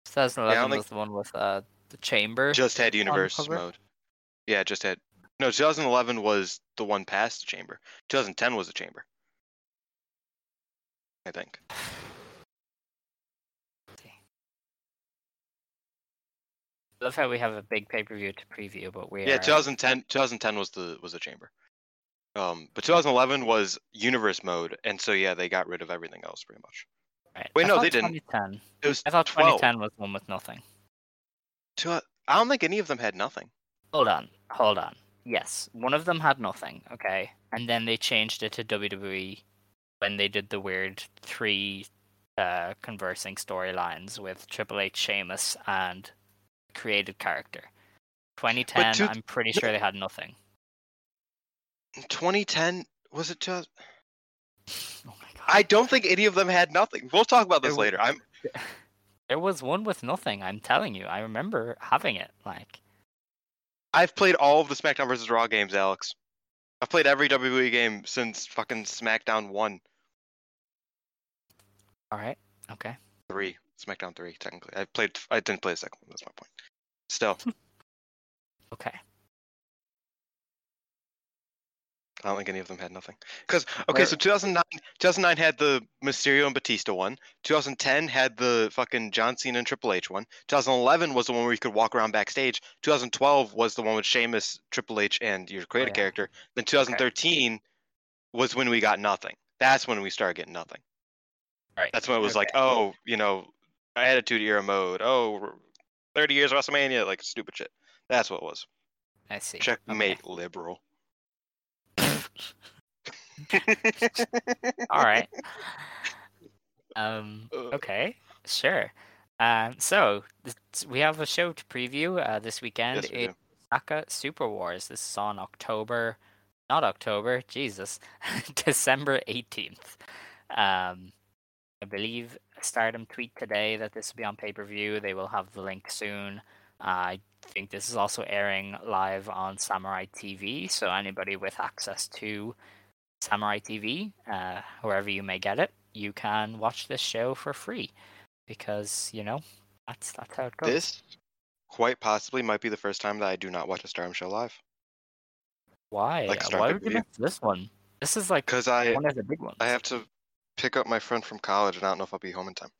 S1: 2011
S2: think-
S1: was the one with uh the chamber.
S2: Just had universe mode. Yeah, just had. No, 2011 was the one past the chamber. 2010 was the chamber. I think.
S1: Love how we have a big pay per view to preview, but we
S2: Yeah,
S1: are
S2: 2010. 2010 was the was the chamber. Um, but 2011 was universe mode, and so yeah, they got rid of everything else pretty much.
S1: right.
S2: Wait,
S1: I
S2: no, they didn't.
S1: 2010.
S2: It was
S1: I thought
S2: 12.
S1: 2010 was one with nothing.
S2: Two- I don't think any of them had nothing.
S1: Hold on, hold on. Yes, one of them had nothing. Okay, and then they changed it to WWE when they did the weird three uh, conversing storylines with Triple H, Sheamus, and created character. 2010,
S2: two-
S1: I'm pretty sure they had nothing.
S2: 2010 was it? 2000? (laughs)
S1: Oh my god.
S2: I don't think any of them had nothing. We'll talk about this
S1: There
S2: later. I'm (laughs)
S1: There was one with nothing. I'm telling you. I remember having it. Like,
S2: I've played all of the SmackDown vs. Raw games, Alex. I've played every WWE game since fucking SmackDown one,
S1: all right, okay.
S2: three, SmackDown three. Technically, I played. I didn't play the second one. That's my point. Still, (laughs)
S1: Okay.
S2: I don't think any of them had nothing. Because okay, so 2009, 2009 had the Mysterio and Batista one. 2010 had the fucking John Cena and Triple H one. 2011 was the one where you could walk around backstage. 2012 was the one with Sheamus, Triple H, and your creative oh,
S1: yeah.
S2: character. Then 2013 was when we got nothing. That's when we started getting nothing.
S1: Right.
S2: That's when it was like, oh, you know, Attitude Era mode. Oh, 30 years of WrestleMania, like stupid shit. That's what it was.
S1: I see.
S2: Checkmate, liberal. (laughs)
S1: All right. (laughs) Um. Okay. Sure. Um. So we have a show to preview uh, this weekend.
S2: Yes, we
S1: It's. Osaka Super Wars. This is on October, not October. Jesus, (laughs) December eighteenth. Um. I believe Stardom tweet today that this will be on pay per view. They will have the link soon. I think this is also airing live on Samurai TV, so anybody with access to Samurai TV, uh, wherever you may get it, you can watch this show for free because you know that's that's how it goes.
S2: This quite possibly might be the first time that I do not watch a Stardom show live.
S1: Why?
S2: like
S1: Uh, Why would you miss this one? This is like
S2: Because I
S1: one of the big ones.
S2: I have to pick up my friend from college, and I don't know if I'll be home in time.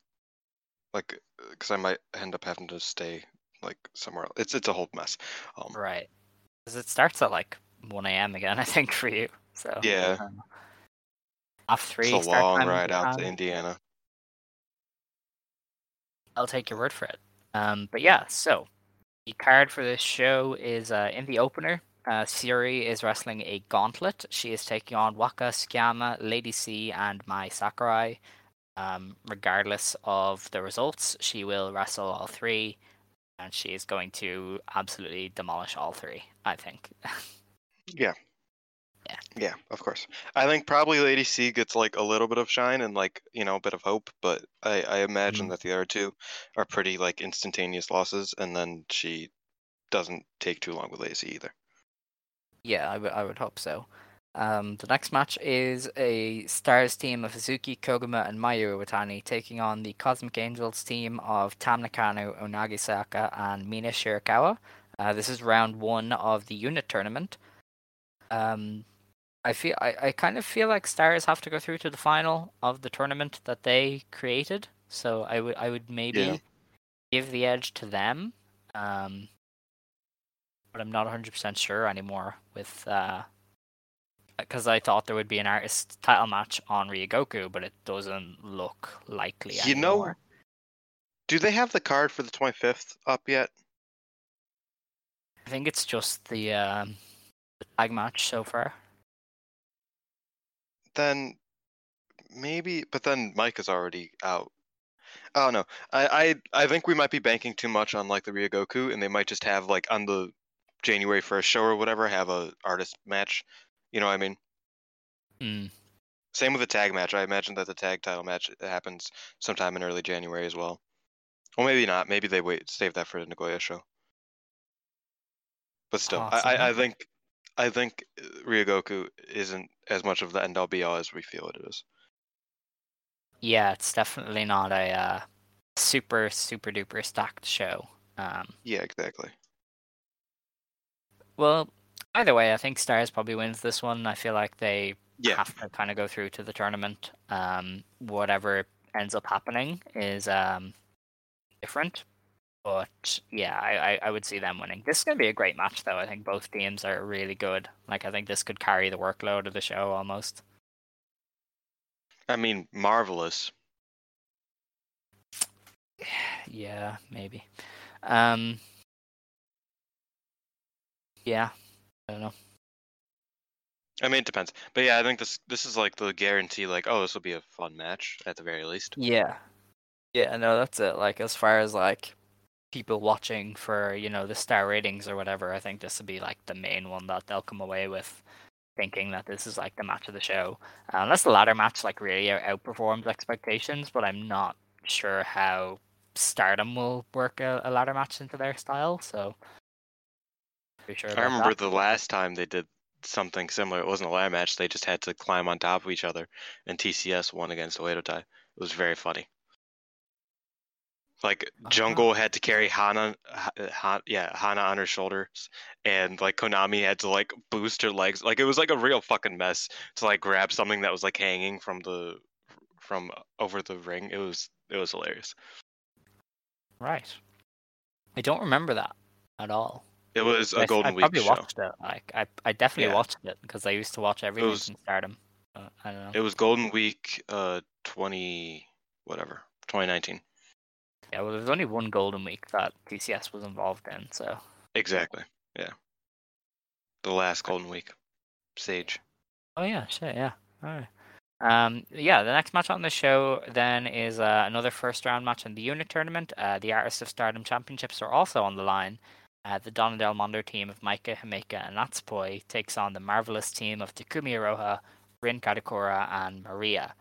S2: Like, because I might end up having to stay like somewhere else. It's it's a whole mess. Um,
S1: right because it starts at like one a.m. again. (laughs) I think for you. So
S2: Yeah.
S1: um, Off three.
S2: it's a
S1: start
S2: long ride out to Indiana.
S1: I'll take your word for it. Um, but yeah, so the card for this show is uh, in the opener. Uh, Syuri is wrestling a gauntlet. She is taking on Waka, Tsukiyama, Lady C, and Mai Sakurai. Um, regardless of the results, she will wrestle all three, and she is going to absolutely demolish all three. I think. (laughs)
S2: Yeah.
S1: Yeah.
S2: Yeah, of course. I think probably Lady C gets like a little bit of shine and like you know a bit of hope, but I I imagine
S1: Mhm.
S2: that the other two are pretty like instantaneous losses, and then she doesn't take too long with Lady C either.
S1: Yeah, I would I would hope so. Um, the next match is a Stars team of Hazuki, Koguma, and Mayu Iwatani taking on the Cosmic Angels team of Tam Nakano, Unagi and Mina Shirakawa. Uh, this is round one of the unit tournament. Um, I feel I, I kind of feel like Stars have to go through to the final of the tournament that they created. So I would I would maybe
S2: Yeah.
S1: give the edge to them. Um, but I'm not 100% sure anymore with uh because I thought there would be an artist title match on Ryogoku, but it doesn't look likely
S2: You know- Do they have the card for the 25th up yet?
S1: I think it's just the um the tag match so far.
S2: Then maybe, but then Mike is already out. Oh no, I I I think we might be banking too much on like the Ryogoku, and they might just have like on the January first show or whatever have a artist match. You know what I mean?
S1: Mm.
S2: Same with the tag match. I imagine that the tag title match happens sometime in early January as well. Well, maybe not. Maybe they wait save that for the Nagoya show. But still, I, I, I think I think uh, Ryogoku isn't as much of the end all be all as we feel it is.
S1: Yeah, it's definitely not a uh, super super duper stacked show. Um,
S2: Yeah, exactly.
S1: Well, either way, I think Stars probably wins this one. I feel like they
S2: Yeah.
S1: have to kind of go through to the tournament. Um, whatever ends up happening is um, different. But yeah, I, I, I would see them winning. This is going to be a great match, though. I think both teams are really good. Like, I think this could carry the workload of the show almost.
S2: I mean, marvelous. (sighs)
S1: Yeah, maybe. Um, yeah, I don't know.
S2: I mean, it depends. But yeah, I think this this is like the guarantee. Like, oh, this will be a fun match at the very least.
S1: Yeah. Yeah, no, that's it. Like as far as like people watching for, you know, the star ratings or whatever, I think this would be like the main one that they'll come away with thinking that this is like the match of the show. Uh, unless the ladder match like really outperforms expectations, but I'm not sure how Stardom will work a, a ladder match into their style, so pretty sure
S2: I remember
S1: that.
S2: the last time they did something similar. It wasn't a ladder match. They just had to climb on top of each other, and TCS won against Oedo Tai. It was very funny. Like
S1: Uh-huh.
S2: Jungle had to carry Hana, Ha- Ha- yeah, Hana on her shoulders, and like Konami had to like boost her legs. Like it was like a real fucking mess to like grab something that was like hanging from the from over the ring. It was it was hilarious.
S1: Right. I don't remember that at all.
S2: It was
S1: I
S2: a
S1: th-
S2: Golden
S1: I
S2: Week
S1: probably
S2: show.
S1: watched it. Like I, I definitely
S2: Yeah.
S1: watched it because I used to watch everything
S2: was-
S1: from Stardom. Uh, I don't know.
S2: It was Golden Week, uh, twenty whatever, twenty nineteen.
S1: yeah, well, there was only one Golden Week that TCS was involved in, so
S2: Exactly. Yeah. The last Golden Week. Sage.
S1: Oh yeah, shit, yeah. All right. Um, yeah, the next match on the show then is uh, another first round match in the unit tournament. Uh, the Artists of Stardom Championships are also on the line. Uh, the Donna Del Mondo team of Maika Himeka and Natsupoi takes on the marvelous team of Takumi Iroha, Rin Kadokura, and Maria.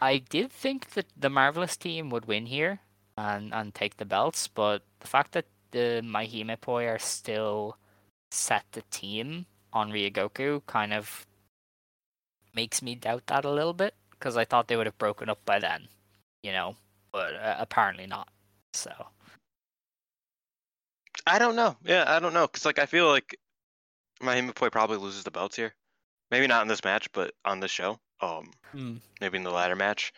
S1: I did think that the marvelous team would win here and, and take the belts, but the fact that the MaiHimePoi are still set the team on Ryogoku kind of makes me doubt that a little bit because I thought they would have broken up by then, you know, but uh, apparently not. So
S2: I don't know. Yeah, I don't know. Because, like, I feel like MaiHimePoi probably loses the belts here. Maybe not in this match, but on this show. Um,
S1: Hmm.
S2: maybe in the latter match.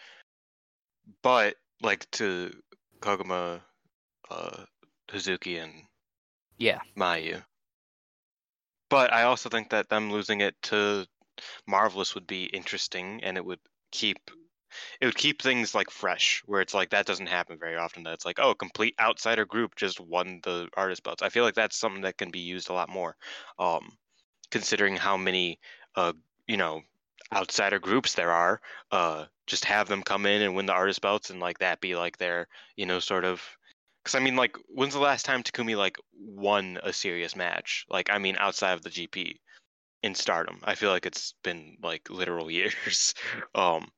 S2: But, like, to Koguma, uh, Hazuki, and
S1: yeah,
S2: Mayu. But I also think that them losing it to Marvelous would be interesting, and it would keep it would keep things like fresh, where it's like that doesn't happen very often. That it's like, oh, complete outsider group just won the artist belts. I feel like that's something that can be used a lot more, um, considering how many, uh, you know, outsider groups there are. Uh, just have them come in and win the artist belts, and like that be like their, you know, sort of because I mean, like, when's the last time Takumi like won a serious match? Like, I mean, outside of the GP in Stardom, I feel like it's been like literal (laughs) years. um,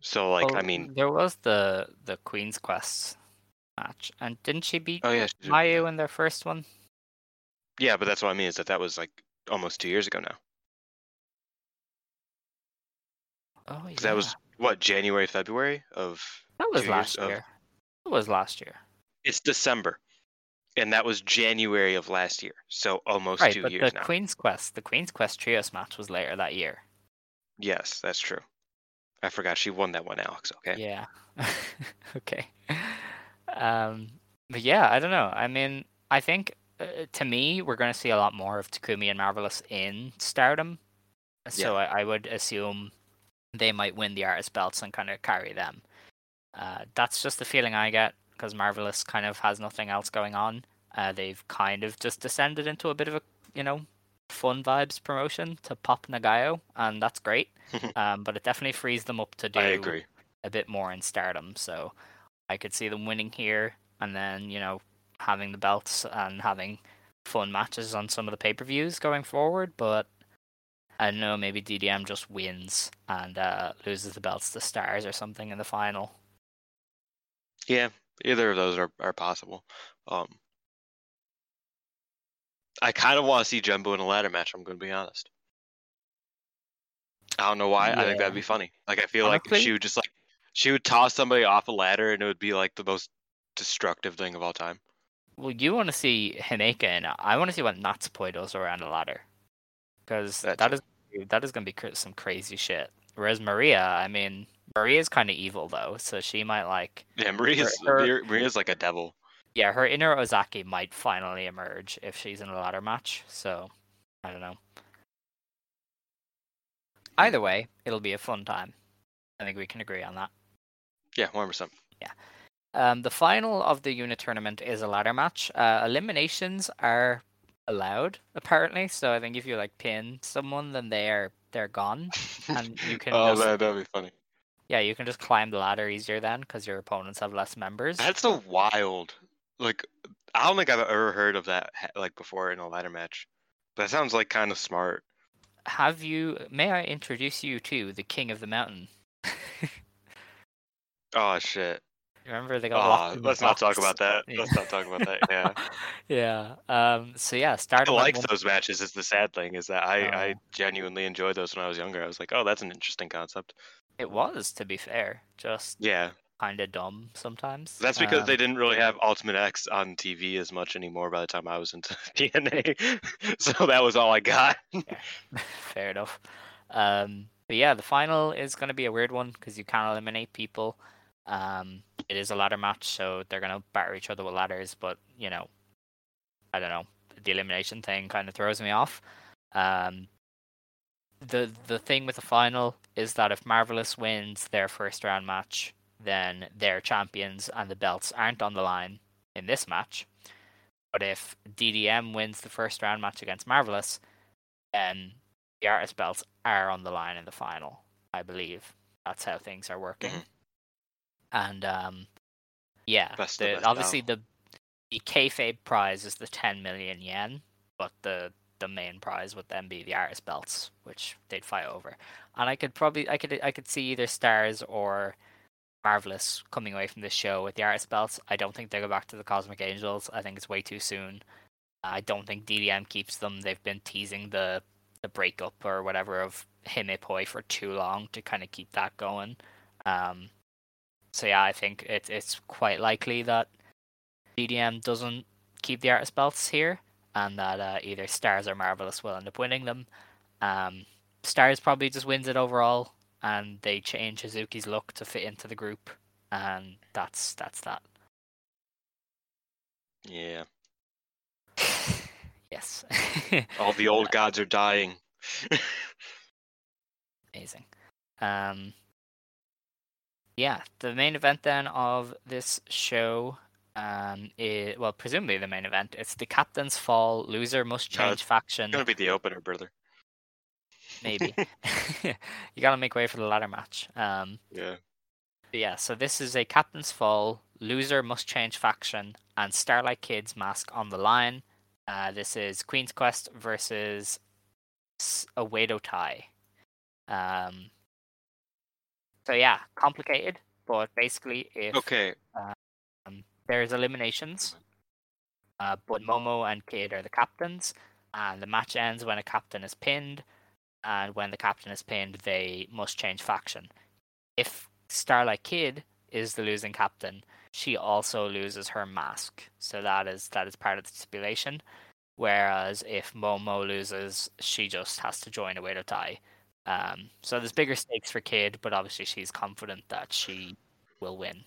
S2: so like, I mean,
S1: there was the the Queen's Quest match, and didn't she beat
S2: oh yeah, she
S1: Mayu in their first one?
S2: yeah, but that's what I mean is that that was like almost two years ago now.
S1: Oh yeah.
S2: that was what January, February of.
S1: that was last
S2: of-
S1: year. That was last year,
S2: It's December, and that was January of last year. So almost
S1: right?
S2: two
S1: But
S2: years
S1: the
S2: now.
S1: Queen's Quest, the Queen's Quest trios match was later that year.
S2: Yes, that's true. I forgot she won that one, Alex. Okay.
S1: Yeah. (laughs) okay. Um, but yeah, I don't know. I mean, I think uh, to me, we're going to see a lot more of Takumi and Marvelous in Stardom. So I, I would assume they might win the artist belts and kind of carry them. Uh, that's just the feeling I get because Marvelous kind of has nothing else going on. Uh, they've kind of just descended into a bit of a, you know, fun vibes promotion to pop Nagayo, and that's great. (laughs) um, but it definitely frees them up to do
S2: I agree.
S1: a bit more in Stardom. So I could see them winning here, and then you know having the belts and having fun matches on some of the pay per views going forward. But I don't know, maybe DDM just wins and uh, loses the belts to Stars or something in the final.
S2: Yeah, either of those are, are possible. Um, I kind of want to see Jumbo in a ladder match. I'm going to be honest. I don't know why. I think that'd be funny. Like I feel like she would just like she would toss somebody off a ladder, and it would be like the most destructive thing of all time.
S1: Well, you want to see Himeka and I want to see what Natsupoi does around a ladder, because that is that is gonna be some crazy shit. Whereas Maria, I mean, Maria's kind of evil though, so she might like
S2: Yeah, Maria's
S1: her-
S2: Maria- Maria's like a devil.
S1: Yeah, her inner Ozaki might finally emerge if she's in a ladder match. So I don't know. Either way, it'll be a fun time. I think we can agree on that.
S2: Yeah, one Yeah.
S1: Um, the final of the unit tournament is a ladder match. Uh, eliminations are allowed apparently, so I think if you like pin someone, then they are they're gone, (laughs) and you can
S2: oh,
S1: just,
S2: that that'd be funny.
S1: yeah you can just climb the ladder easier then because your opponents have less members.
S2: That's a wild. Like, I don't think I've ever heard of that like before in a ladder match. That sounds like kind of smart.
S1: Have you? May I introduce you to the King of the Mountain? (laughs)
S2: Oh shit.
S1: Remember they got
S2: Oh,
S1: locked in the
S2: let's not talk about that.
S1: Yeah.
S2: Let's not talk about that. Yeah. (laughs)
S1: yeah. Um. So yeah,
S2: I
S1: starting
S2: like those matches. Is the sad thing is that I I
S1: Oh.
S2: genuinely enjoyed those when I was younger. I was like, oh, that's an interesting concept.
S1: It was, to be fair, just
S2: Yeah,
S1: kind of dumb sometimes.
S2: that's because
S1: Um,
S2: they didn't really have Ultimate X on TV as much anymore by the time I was into (laughs) TNA. (laughs) so that was all I got. (laughs)
S1: Fair enough. Um, but yeah, the final is going to be a weird one because you can't eliminate people. Um, it is a ladder match, so they're going to batter each other with ladders. But you know, I don't know. The elimination thing kind of throws me off. Um, the the thing with the final is that if Marvelous wins their first round match, then they're champions and the belts aren't on the line in this match. But if DDM wins the first round match against Marvelous, then the artist belts are on the line in the final. I believe that's how things are working.
S2: Mhm.
S1: And um, yeah, the, obviously the the kayfabe prize is the 10 million yen, but the the main prize would then be the artist belts, which they'd fight over. And I could probably I could I could see either Stars or Marvelous coming away from this show with the artist belts. I don't think they go back to the Cosmic Angels. I think it's way too soon. I don't think DDM keeps them. They've been teasing the the breakup or whatever of him Himipoi for too long to kind of keep that going. Um, so yeah, I think it, it's quite likely that DDM doesn't keep the artist belts here, and that uh, either Stars or Marvelous will end up winning them. Um, Stars probably just wins it overall, and they change Hazuki's look to fit into the group, and that's that's that.
S2: Yeah. (laughs)
S1: yes, (laughs)
S2: All the old (laughs) gods are dying.
S1: amazing. Um, yeah, the main event then of this show, um, is well, presumably the main event. It's the captain's fall. Loser must
S2: No,
S1: change faction.
S2: It's gonna be the opener, brother.
S1: Maybe (laughs) (laughs) you gotta make way for the ladder match. Um,
S2: Yeah.
S1: yeah, so this is a captain's fall. Loser must change faction, and Starlight Kid's mask on the line. Uh, this is Queen's Quest versus S- Oedo Tai. Um, so yeah, complicated, but basically, if
S2: Okay.
S1: um, there's eliminations, uh, but Momo and Kid are the captains, and the match ends when a captain is pinned, and when the captain is pinned, they must change faction. If Starlight Kid is the losing captain, she also loses her mask, so that is that is part of the stipulation. Whereas if Momo loses, she just has to join Oedo Tai. Um, so there's bigger stakes for Kid, but obviously she's confident that she will win.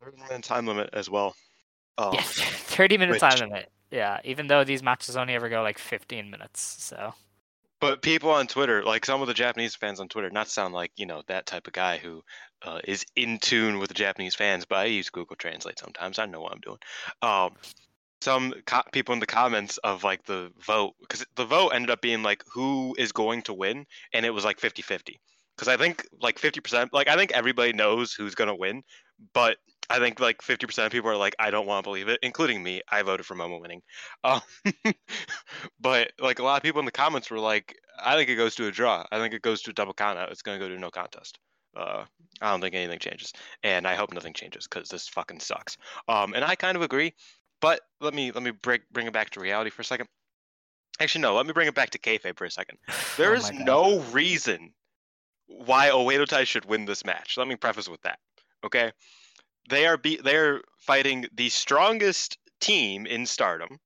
S2: There's a time limit as well. Oh,
S1: Yeah, (laughs) 30 minute time limit. Yeah, even though these matches only ever go like 15 minutes. So,
S2: But people on Twitter, like some of the Japanese fans on Twitter, not sound like you know that type of guy who uh, is in tune with the Japanese fans, but I use Google Translate sometimes. I know what I'm doing. Um, some co- people in the comments of like the vote, because the vote ended up being like who is going to win, and it was like 50-50. Because I think like 50%, like I think everybody knows who's gonna win, but I think like 50% of people are like, I don't want to believe it, including me. I voted for Momo winning. Um, (laughs) but like a lot of people in the comments were like, I think it goes to a draw. I think it goes to a double count out. It's going to go to no contest. Uh, I don't think anything changes. And I hope nothing changes because this fucking sucks. Um, and I kind of agree. But let me let me break, bring it back to reality for a second. Actually, no. Let me bring it back to kayfabe for a second. (sighs) There
S1: Oh
S2: is no reason why Oedo Tai should win this match. Let me preface with that. Okay. They are be they're fighting the strongest team in Stardom.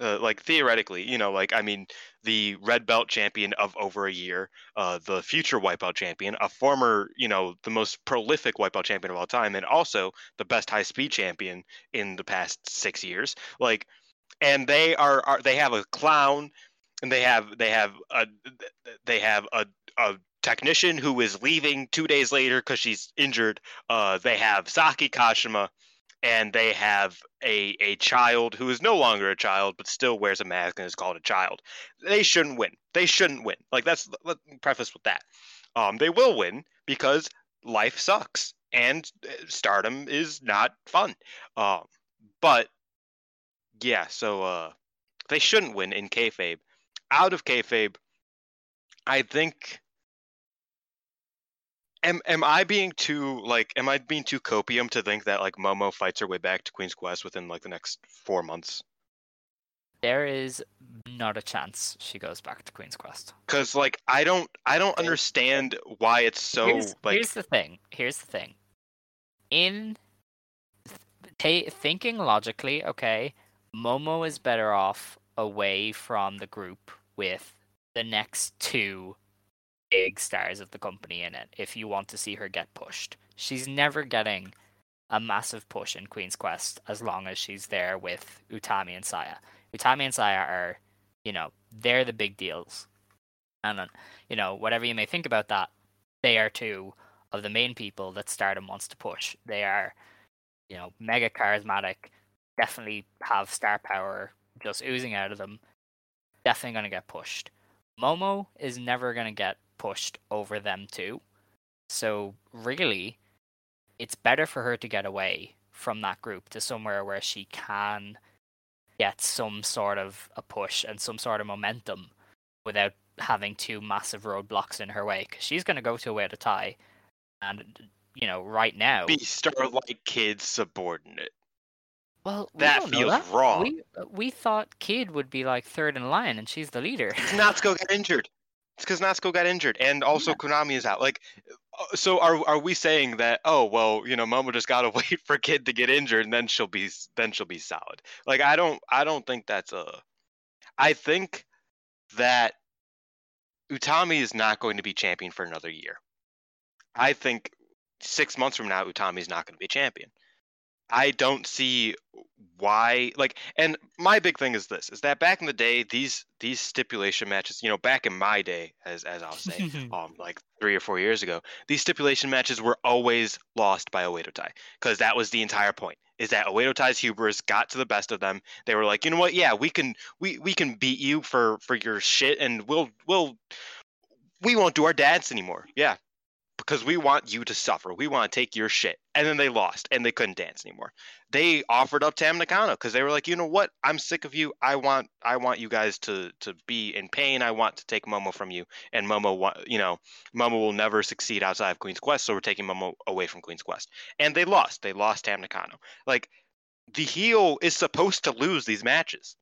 S2: Uh, like theoretically, you know, like I mean, the red belt champion of over a year, uh, the future wipeout champion, a former, you know, the most prolific wipeout champion of all time, and also the best high speed champion in the past six years. Like, and they are, are they have a clown, and they have they have a they have a a technician who is leaving two days later because she's injured. Uh, they have Saki Kashima, and they have a a child who is no longer a child but still wears a mask and is called a child. They shouldn't win. They shouldn't win. Like that's let me preface with that. Um, they will win because life sucks and uh, stardom is not fun. Um, but yeah, so uh, they shouldn't win in kayfabe. Out of kayfabe, I think am am I being too like am I being too copium to think that like Momo fights her way back to Queen's Quest within like the next four months?
S1: There is not a chance she goes back to Queen's Quest.
S2: Because like I don't I don't understand why it's so
S1: here's,
S2: like
S1: here's the thing. Here's the thing. In thinking logically, okay, Momo is better off away from the group with the next two big stars of the company in it if you want to see her get pushed. She's never getting a massive push in Queen's Quest as long as she's there with Utami and Saya. Utami and Saya are, you know, they're the big deals. And, uh, you know, whatever you may think about that, they are two of the main people that Stardom wants to push. They are, you know, mega charismatic, definitely have star power just oozing out of them. Definitely going to get pushed. Momo is never going to get pushed over them too. So really, it's better for her to get away from that group to somewhere where she can get some sort of a push and some sort of momentum without having two massive roadblocks in her way. Because she's going to go to Oedo Tai, and you know, right now,
S2: be Starlight Kid subordinate.
S1: well, we
S2: that feels
S1: that.
S2: wrong.
S1: We we thought Kid would be like third in line, and she's the leader.
S2: Natsuko got injured. It's because Natsuko got injured, and also
S1: Yeah.
S2: Konami is out. Like, uh, so are are we saying that? Oh well, you know, Momo just gotta (laughs) wait for Kid to get injured, and then she'll be then she'll be solid. Like, I don't I don't think that's a. I think that Utami is not going to be champion for another year. I think six months from now, Utami is not going to be champion. I don't see why like and my big thing is this is that back in the day these these stipulation matches you know back in my day as as I'll say (laughs) um like 3 or 4 years ago these stipulation matches were always lost by Oedo Tai cuz that was the entire point is that Oedo Tai's hubris got to the best of them. They were like you know what? Yeah we can we we can beat you for for your shit and we'll we'll we won't do our dance anymore. Yeah because we want you to suffer. We want to take your shit. And then they lost and they couldn't dance anymore. They offered up Tam Nakano because they were like, you know what? I'm sick of you. I want I want you guys to to be in pain. I want to take Momo from you. And Momo, you know, Momo will never succeed outside of Queen's Quest, so we're taking Momo away from Queen's Quest. And they lost. They lost Tam Nakano. Like the heel is supposed to lose these matches.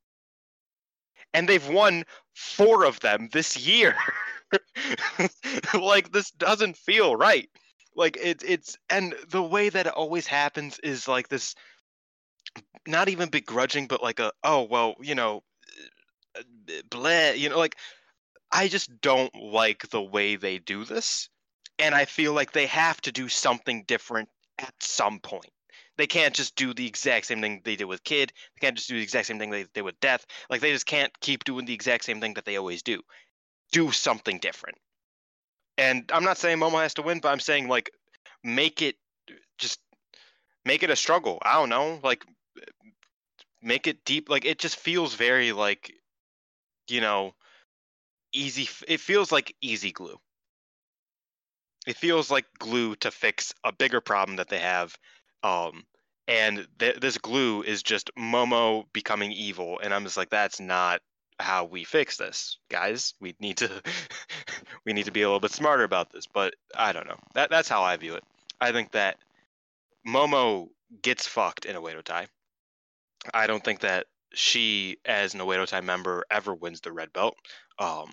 S2: And they've won four of them this year. (laughs) (laughs) like this doesn't feel right. Like it's it's and the way that it always happens is like this not even begrudging but like a oh well, you know, bleh, you know like I just don't like the way they do this and I feel like they have to do something different at some point. They can't just do the exact same thing they did with Kid. They can't just do the exact same thing they did with Death. Like they just can't keep doing the exact same thing that they always do. Do something different. And I'm not saying Momo has to win, but I'm saying like make it just make it a struggle. I don't know, like make it deep. Like it just feels very like you know easy. It feels like easy glue. It feels like glue to fix a bigger problem that they have. Um, and th- this glue is just Momo becoming evil, and I'm just like, that's not how we fix this, guys. We need to (laughs) we need to be a little bit smarter about this. But I don't know. That that's how I view it. I think that Momo gets fucked in a Oedo Tai. I don't think that she, as an Oedo Tai member, ever wins the red belt. Um,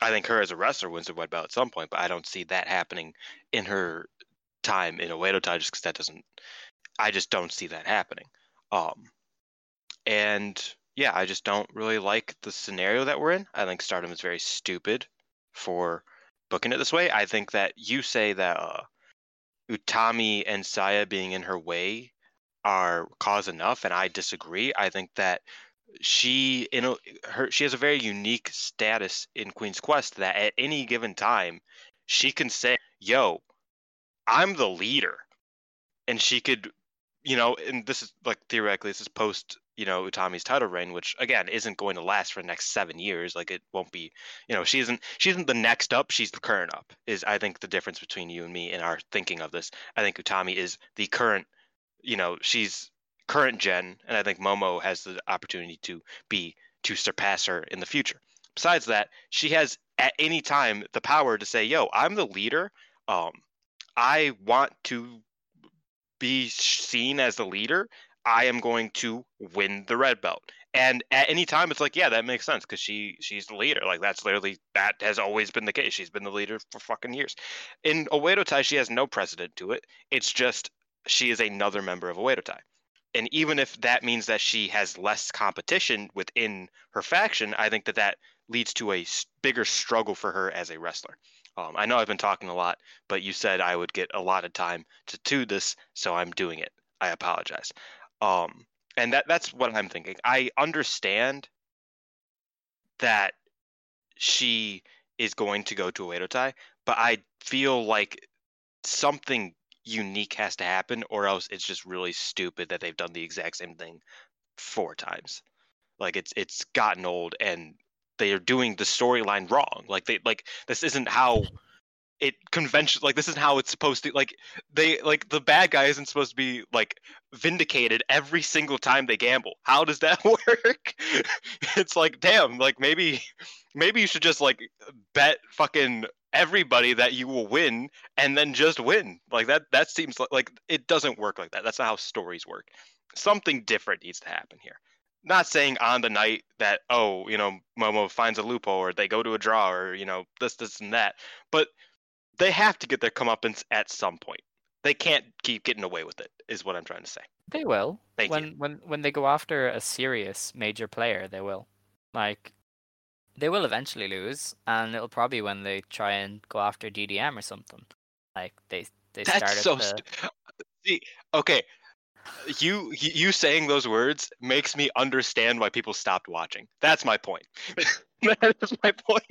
S2: I think her as a wrestler wins the red belt at some point, but I don't see that happening in her time in Oedo Tai just because that doesn't. I just don't see that happening. Um, and yeah, I just don't really like the scenario that we're in. I think Stardom is very stupid for booking it this way. I think that you say that uh, Utami and Saya being in her way are cause enough, and I disagree. I think that she in a, her she has a very unique status in Queen's Quest that at any given time she can say, "Yo, I'm the leader," and she could, you know, and this is like theoretically this is post you know Utami's title reign, which again isn't going to last for the next seven years. Like it won't be, you know, she isn't she isn't the next up. She's the current up. Is I think the difference between you and me in our thinking of this. I think Utami is the current, you know, she's current gen, and I think Momo has the opportunity to be to surpass her in the future. Besides that, she has at any time the power to say, "Yo, I'm the leader. Um, I want to be seen as the leader. I am going to win the red belt." And at any time, it's like, yeah, that makes sense because she she's the leader. Like that's literally that has always been the case. She's been the leader for fucking years. In Oedo Tai, she has no precedent to it. It's just she is another member of Oedo Tai and even if that means that she has less competition within her faction, I think that that leads to a bigger struggle for her as a wrestler. Um, I know I've been talking a lot, but you said I would get a lot of time to do this, so I'm doing it. I apologize. Um, and that that's what I'm thinking. I understand that she is going to go to Oedo Tai, but I feel like something unique has to happen, or else it's just really stupid that they've done the exact same thing four times. Like it's it's gotten old, and they are doing the storyline wrong. Like they like this isn't how it convention like this isn't how it's supposed to like they like the bad guy isn't supposed to be like vindicated every single time they gamble. How does that (laughs) work? It's like damn like maybe maybe you should just like bet fucking everybody that you will win and then just win. Like that that seems like, like it doesn't work like that. That's not how stories work. Something different needs to happen here. Not saying on the night that oh you know momo finds a loophole or they go to a draw or you know this this and that but they have to get their comeuppance at some point they can't keep getting away with it is what i'm trying to say
S1: They will.
S2: Thank
S1: when
S2: you.
S1: when when they go after a serious major player, they will. Like they will eventually lose, and it'll probably when they try and go after DDM or something. Like they they
S2: That's
S1: started
S2: so.
S1: the,
S2: St- See, okay, you you saying those words makes me understand why people stopped watching. That's my point. (laughs) (laughs) that is my point.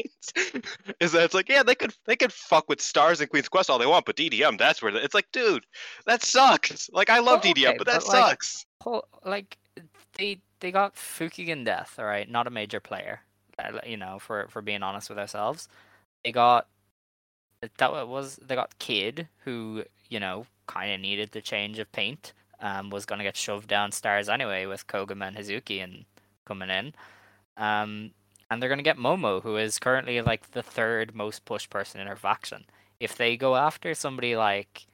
S2: Is that it's like, yeah, they could they could fuck with stars and Queen's Quest all they want, but DDM, that's where the, it's like, dude, that sucks. Like, I love
S1: Well,
S2: DDM,
S1: okay,
S2: but that
S1: but, like,
S2: sucks.
S1: whole like they they got Fukigen Death, all right, not a major player. uh, You know, for for being honest with ourselves, they got that was they got Kid, who you know kind of needed the change of paint. Um, was gonna get shoved down stars anyway with Koguma and Hazuki and coming in. Um, and they're gonna get Momo, who is currently like the third most pushed person in her faction. If they go after somebody like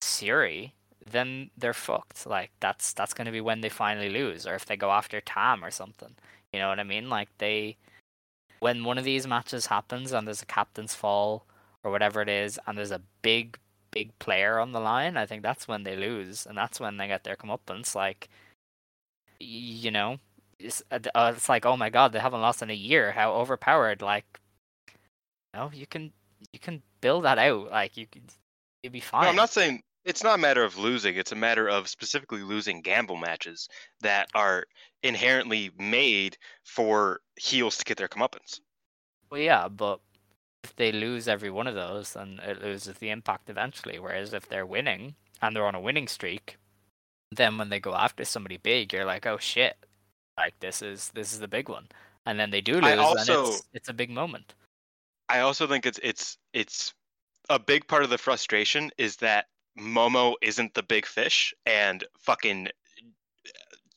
S1: Syuri, then they're fucked. Like that's that's gonna be when they finally lose, or if they go after Tam or something. You know what I mean? Like they, when one of these matches happens and there's a captain's fall or whatever it is, and there's a big big player on the line, I think that's when they lose, and that's when they get their comeuppance. Like, you know, it's, uh, uh, it's like oh my god, they haven't lost in a year. How overpowered! Like, you know, you can you can build that out. Like you could, you'd be fine.
S2: No, I'm not saying it's not a matter of losing. It's a matter of specifically losing gamble matches that are inherently made for heels to get their comeuppance.
S1: Well, yeah, but if they lose every one of those, then it loses the impact eventually. Whereas if they're winning and they're on a winning streak, then when they go after somebody big, you're like, oh shit, like this is this is the big one. And then they do lose,
S2: I
S1: and it's it's a big moment.
S2: I also think it's it's it's a big part of the frustration is that Momo isn't the big fish and fucking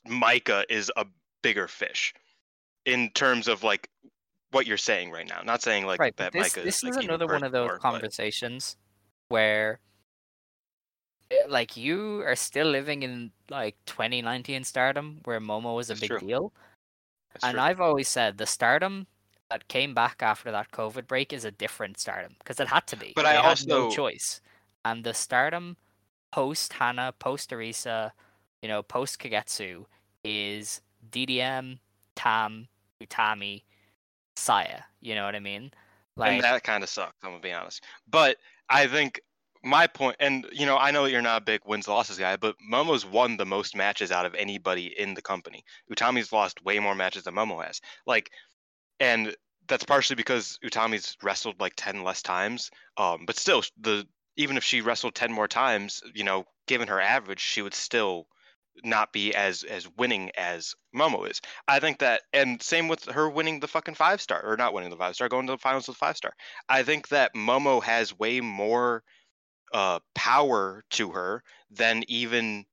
S2: Maika is a bigger fish in terms of like what you're saying right now. Not saying like
S1: right,
S2: that
S1: this
S2: Maika
S1: this
S2: is,
S1: is
S2: even
S1: another one of those
S2: more, but-
S1: conversations where eh, like you are still living in like 2019 stardom where Momo was a
S2: That's
S1: big
S2: true.
S1: deal.
S2: That's
S1: and
S2: true.
S1: I've always said the stardom that came back after that COVID break is a different stardom because it had to be.
S2: But
S1: They
S2: I
S1: had no
S2: also-
S1: choice. and the Stardom post Hana, post Arisa, you know, post Kagetsu is DDM, Tam, Utami, Saya. You know what I mean?
S2: and that kind of sucks. I'm gonna be honest. But I think my point, and you know, I know you're not a big wins losses guy, but Momo's won the most matches out of anybody in the company. Utami's lost way more matches than Momo has. Like, and that's partially because Utami's wrestled like ten less times. Um, but still, the even if she wrestled ten more times, you know, given her average, she would still not be as as winning as Momo is. I think that, and same with her winning the fucking five star or not winning the five star, going to the finals with five star. I think that Momo has way more uh, power to her than even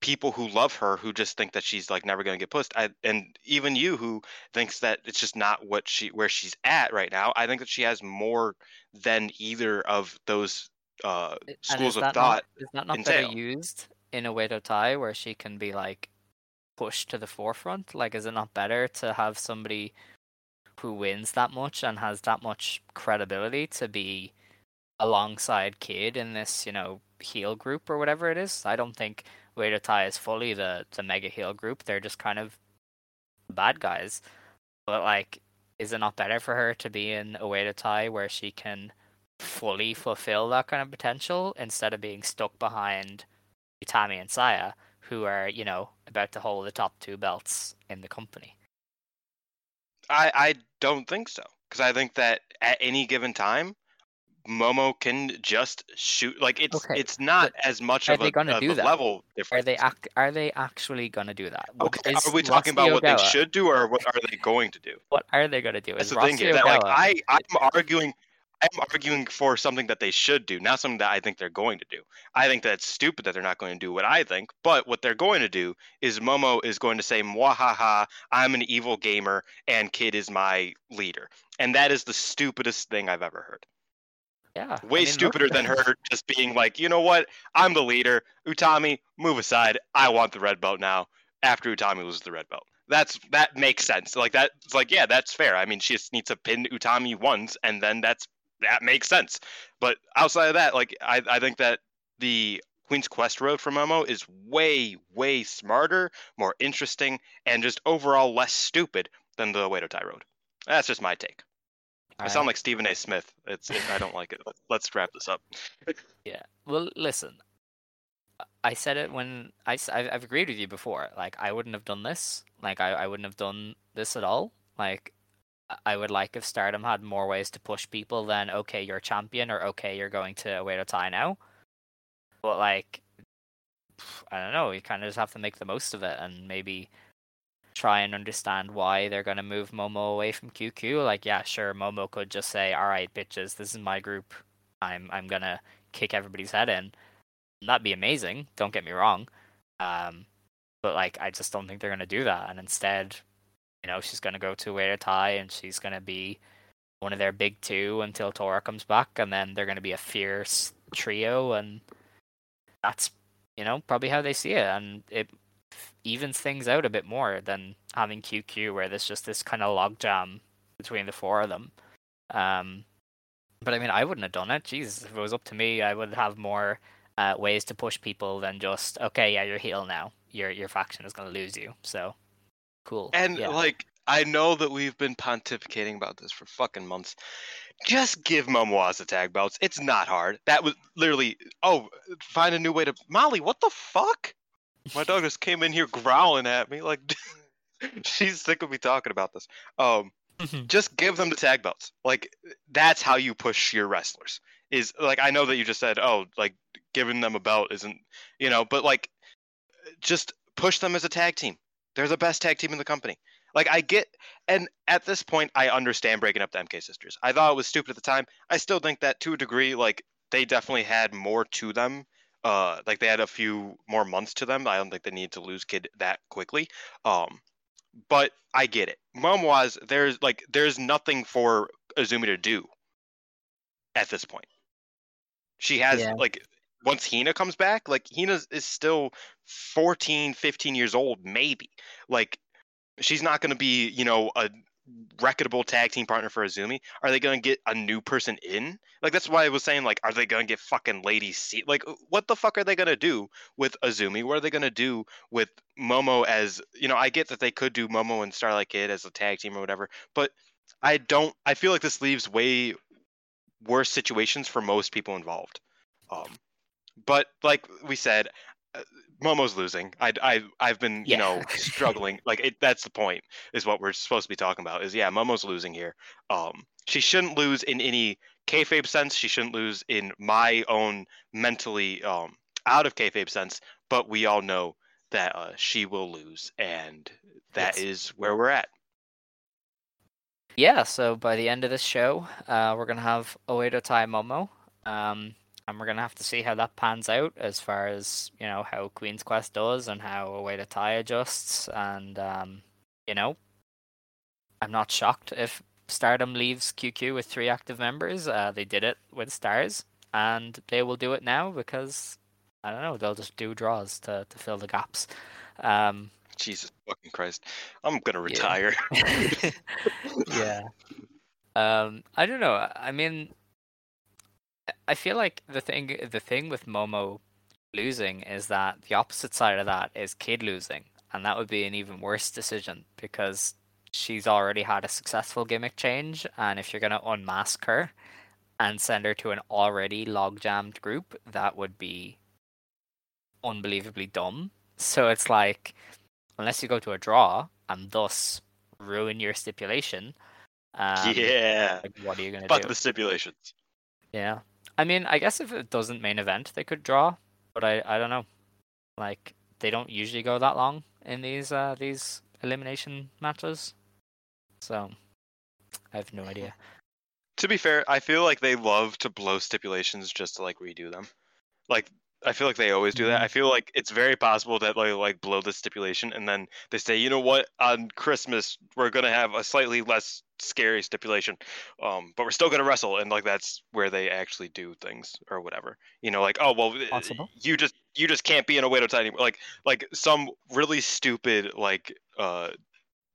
S2: people who love her who just think that she's like never going to get pushed I, and even you who thinks that it's just not what she where she's at right now i think that she has more than either of those uh, schools of thought
S1: Not, is that not
S2: entail.
S1: better used in Oedo Tai where she can be like pushed to the forefront? Like, is it not better to have somebody who wins that much and has that much credibility to be alongside Kid in this, you know, heel group or whatever it is? I don't think Oedo Tai is fully the the mega heel group. They're just kind of bad guys. But like, is it not better for her to be in a Oedo Tai where she can fully fulfill that kind of potential instead of being stuck behind Utami and Saya, who are, you know, about to hold the top two belts in the company.
S2: I, I don't think so because I think that at any given time, Momo can just shoot. Like it's
S1: Okay,
S2: it's not as much of a, of
S1: do
S2: a
S1: that?
S2: level
S1: Are they ac- are they actually gonna do that?
S2: Okay,
S1: is
S2: are we talking about what they should do or what are they going to do?
S1: What are they gonna do?
S2: That's
S1: Is
S2: the thing
S1: Rossy
S2: here. That like I I'm arguing. I'm arguing for something that they should do, not something that I think they're going to do. I think that's stupid that they're not going to do what I think. But what they're going to do is Momo is going to say, "Mwahaha, I'm an evil gamer, and Kid is my leader," and that is the stupidest thing I've ever heard.
S1: Yeah, I
S2: way
S1: mean,
S2: stupider than her (laughs) just being like, you know what? I'm the leader. Utami, move aside. I want the red belt now. After Utami loses the red belt, that's that makes sense. Like that's like yeah, that's fair. I mean, she just needs to pin Utami once, and then that's that makes sense. But outside of that, like I, I think that the Queen's Quest road for Momo is way, way smarter, more interesting, and just overall less stupid than the Oedo Tai road. That's just my take. I sound like Stephen A. Smith. It's it, I don't like it. Let's wrap this up.
S1: Yeah. Well, listen. I said it when I, I've, agreed with you before. Like, I wouldn't have done this. Like, I, I wouldn't have done this at all. Like, I- would like if Stardom had more ways to push people than, okay, you're a champion, or okay, you're going to Oedo Tai now. But, like, I don't know. You kind of just have to make the most of it and maybe try and understand why they're going to move Momo away from QQ. Like, yeah, sure, Momo could just say, all right, bitches, this is my group. I'm, I'm to kick everybody's head in. That'd be amazing. Don't get me wrong. Um, but like, I just don't think they're gonna do that. And instead, you know, she's gonna go to Oedo Tai and she's gonna be one of their big two until Tora comes back, and then they're gonna be a fierce trio, and that's you know probably how they see it, and it evens things out a bit more than having QQ where there's just this kind of logjam between the four of them. Um, but I mean, I wouldn't have done it. Jesus, if it was up to me, I would have more uh, ways to push people than just okay, yeah, you're heel now. Your your faction is gonna lose you. So cool.
S2: And
S1: yeah.
S2: like, I know that we've been pontificating about this for fucking months. Just give MOMOAZ the tag belts. It's not hard. That was literally. Oh, find a new way to. Molly, what the fuck? My dog just came in here growling at me like. (laughs) she's sick of me talking about this. Um, just give them the tag belts. Like that's how you push your wrestlers. Is like I know that you just said, oh, like giving them a belt isn't, you know, but like just push them as a tag team. They're the best tag team in the company. Like I get, and at this point, I understand breaking up the MK sisters. I thought it was stupid at the time. I still think that to a degree, like they definitely had more to them. Uh, like they had a few more months to them. I don't think they need to lose Kid that quickly. Um, but I get it. MOMOAZ, there's like there's nothing for Azumi to do at this point. She has
S1: Yeah.
S2: like once Hina comes back, like Hina is still 14, 15 years old, maybe. Like she's not going to be, you know, a reputable tag team partner for Azumi, are they going to get a new person in? Like that's why I was saying like, are they going to get fucking Lady C? Like, what the fuck are they going to do with Azumi? What are they going to do with Momo as you know? I get that they could do Momo and Starlight Kid as a tag team or whatever, but I don't. I feel like this leaves way worse situations for most people involved. Um, but like we said, uh, Momo's losing. I I I've been you know (laughs) struggling. Like it, that's the point. Is what we're supposed to be talking about. Is yeah, Momo's losing here. Um, she shouldn't lose in any kayfabe sense. She shouldn't lose in my own mentally um out of kayfabe sense. But we all know that uh, she will lose, and that
S1: Yes.
S2: is where we're at.
S1: Yeah, so by the end of this show, uh, we're gonna have Oedo Tai Momo, um, and we're gonna have to see how that pans out as far as you know how Queen's Quest does and how Oedo Tai adjusts, and um, you know, I'm not shocked if Stardom leaves QQ with three active members. Uh, they did it with Stars, and they will do it now because I don't know they'll just do draws to to fill the gaps. Um,
S2: Jesus fucking Christ, I'm gonna
S1: Yeah.
S2: retire. (laughs)
S1: yeah. Um, I don't know. I mean, I- feel like the thing the thing with Momo losing is that the opposite side of that is Kid losing, and that would be an even worse decision because she's already had a successful gimmick change, and if you're gonna unmask her and send her to an already log jammed group, that would be unbelievably dumb. So it's like, unless you go to a draw and thus ruin your stipulation, um,
S2: yeah,
S1: like what are you gonna
S2: fuck
S1: do?
S2: the stipulations.
S1: Yeah, I mean, I guess if it doesn't main event, they could draw, but I I don't know. Like they don't usually go that long in these uh these elimination matches, so I have no idea. (laughs)
S2: To be fair, I feel like they love to blow stipulations just to like redo them. Like I feel like they always do that.
S1: Mhm.
S2: I feel like it's very possible that they like blow the stipulation and then they say, you know what, on Christmas we're gonna have a slightly less scary stipulation, um, but we're still gonna wrestle, and like that's where they actually do things or whatever. You know, like oh well, uh,
S1: Possible.
S2: you just you just can't be in a Oedo Tai like like some really stupid like uh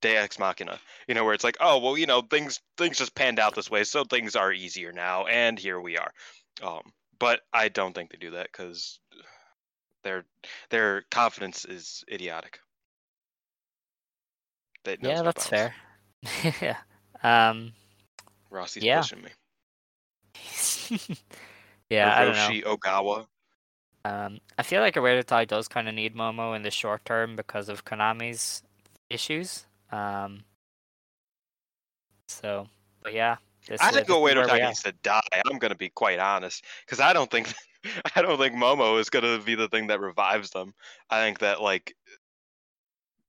S2: Deus Ex Machina, you know, where it's like, oh well, you know, things things just panned out this way, so things are easier now, and here we are. Um, but I don't think they do that because their their confidence is idiotic. They knows
S1: yeah,
S2: no
S1: that's
S2: bounds.
S1: fair. (laughs) yeah. Um.
S2: Rossy's
S1: Yeah.
S2: pushing me. (laughs)
S1: yeah, I don't know.
S2: Hiroshi Ogawa.
S1: Um, I feel like Oedo Tai does kind of need Momo in the short term because of Konami's issues. Um, so, but yeah, this,
S2: I think Oedo
S1: where
S2: Tai
S1: we
S2: needs to die. I'm gonna be quite honest, because I don't think (laughs) I don't think Momo is gonna be the thing that revives them. I think that like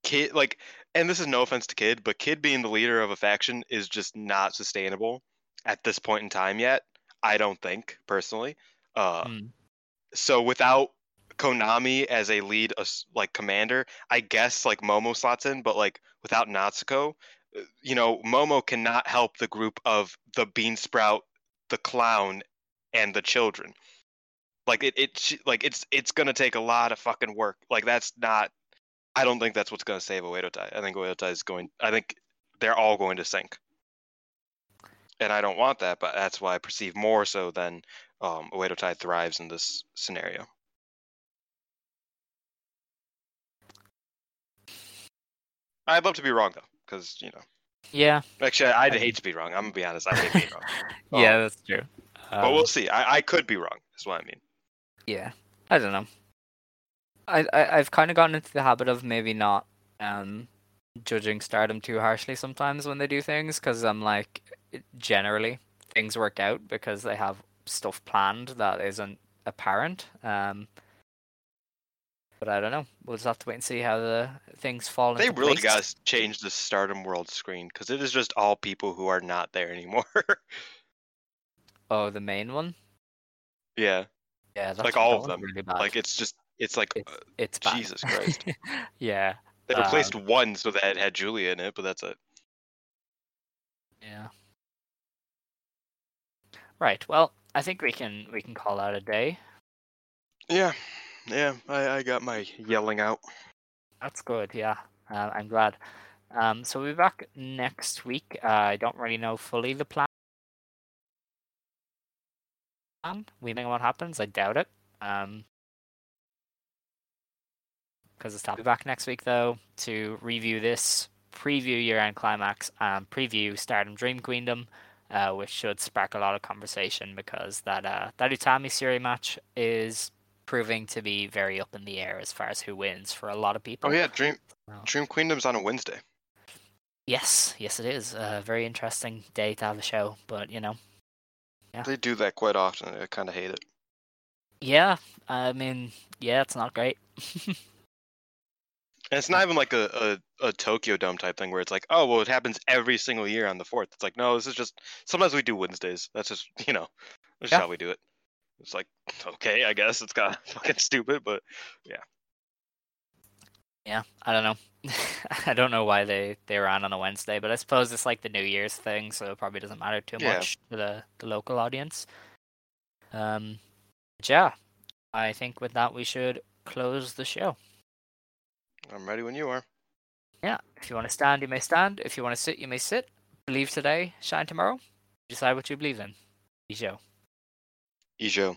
S2: Kid, like, and this is no offense to Kid, but Kid being the leader of a faction is just not sustainable at this point in time yet. I don't think personally. Uh,
S1: Mm.
S2: so without Konami as a lead, as- like commander, I guess like Momo slots in, but like without Natsuko, uh, you know, Momo cannot help the group of the Bean Sprout, the Clown, and the children. Like it, it, like it's it's gonna take a lot of fucking work. Like that's not. I don't think that's what's gonna save Oedo Tai. I think Oedo Tai is going. I think they're all going to sink. And I don't want that, but that's why I perceive more so than um, Oedo Tai thrives in this scenario. I'd love to be wrong though, because you know,
S1: Yeah,
S2: actually, I'd hate to be wrong. I'm gonna be honest. I hate being wrong, (laughs)
S1: yeah,
S2: Um,
S1: that's true.
S2: but
S1: Um,
S2: we'll see. I, I could be wrong. Is what I mean.
S1: Yeah, I don't know. I, I I've kind of gotten into the habit of maybe not um judging Stardom too harshly sometimes when they do things because I'm like generally things work out because they have stuff planned that isn't apparent. Um, but I don't know. We'll just have to wait and see how the things fall
S2: They really got to change the Stardom World screen because it is just all people who are not there anymore. (laughs)
S1: Oh, the main one.
S2: yeah,
S1: Yeah, that's
S2: like all of them.
S1: Really.
S2: Like it's just it's like
S1: it's
S2: uh,
S1: it's bad.
S2: Jesus Christ. (laughs)
S1: yeah.
S2: they
S1: um,
S2: replaced one so that it had Giulia in it, but that's it.
S1: Yeah. Right. Well, I think we can we can call out a day.
S2: Yeah, yeah. I, I got my yelling out.
S1: That's good. Yeah. Uh, I'm glad. Um, so we'll be back next week. Uh, I don't really know fully the plan. We know what happens. I doubt it. Um, because it's time. We'll be back next week though to review this, preview year-end climax, and preview Stardom Dream Queendom, uh, which should spark a lot of conversation because that uh, that Utami Syuri match is proving to be very up in the air as far as who wins for a lot of people.
S2: Oh yeah, Dream Dream Queendom's on a Wednesday.
S1: Yes, yes, it is a very interesting day to have a show, but you know, Yeah.
S2: They do that quite often. I kind of hate it.
S1: yeah, I mean, yeah, it's not great. (laughs)
S2: And it's not even like a, a, a Tokyo Dome type thing where it's like, oh, well, it happens every single year on the 4th. It's like, no, this is just, sometimes we do Wednesdays. That's just, you know, that's
S1: Yeah.
S2: how we do it. It's like, (laughs) okay, I guess it's kind of (laughs) fucking stupid, but Yeah,
S1: Yeah, I don't know. (laughs) I don't know why they they ran on a Wednesday, but I suppose it's like the New Year's thing, so it probably doesn't matter too
S2: Yeah.
S1: much to the the local audience. Um, but yeah, I think with that we should close the show.
S2: I'm ready when you are.
S1: Yeah, if you want to stand, you may stand. If you want to sit, you may sit. Believe today, shine tomorrow. Decide what you believe in. Show.
S2: Ijo.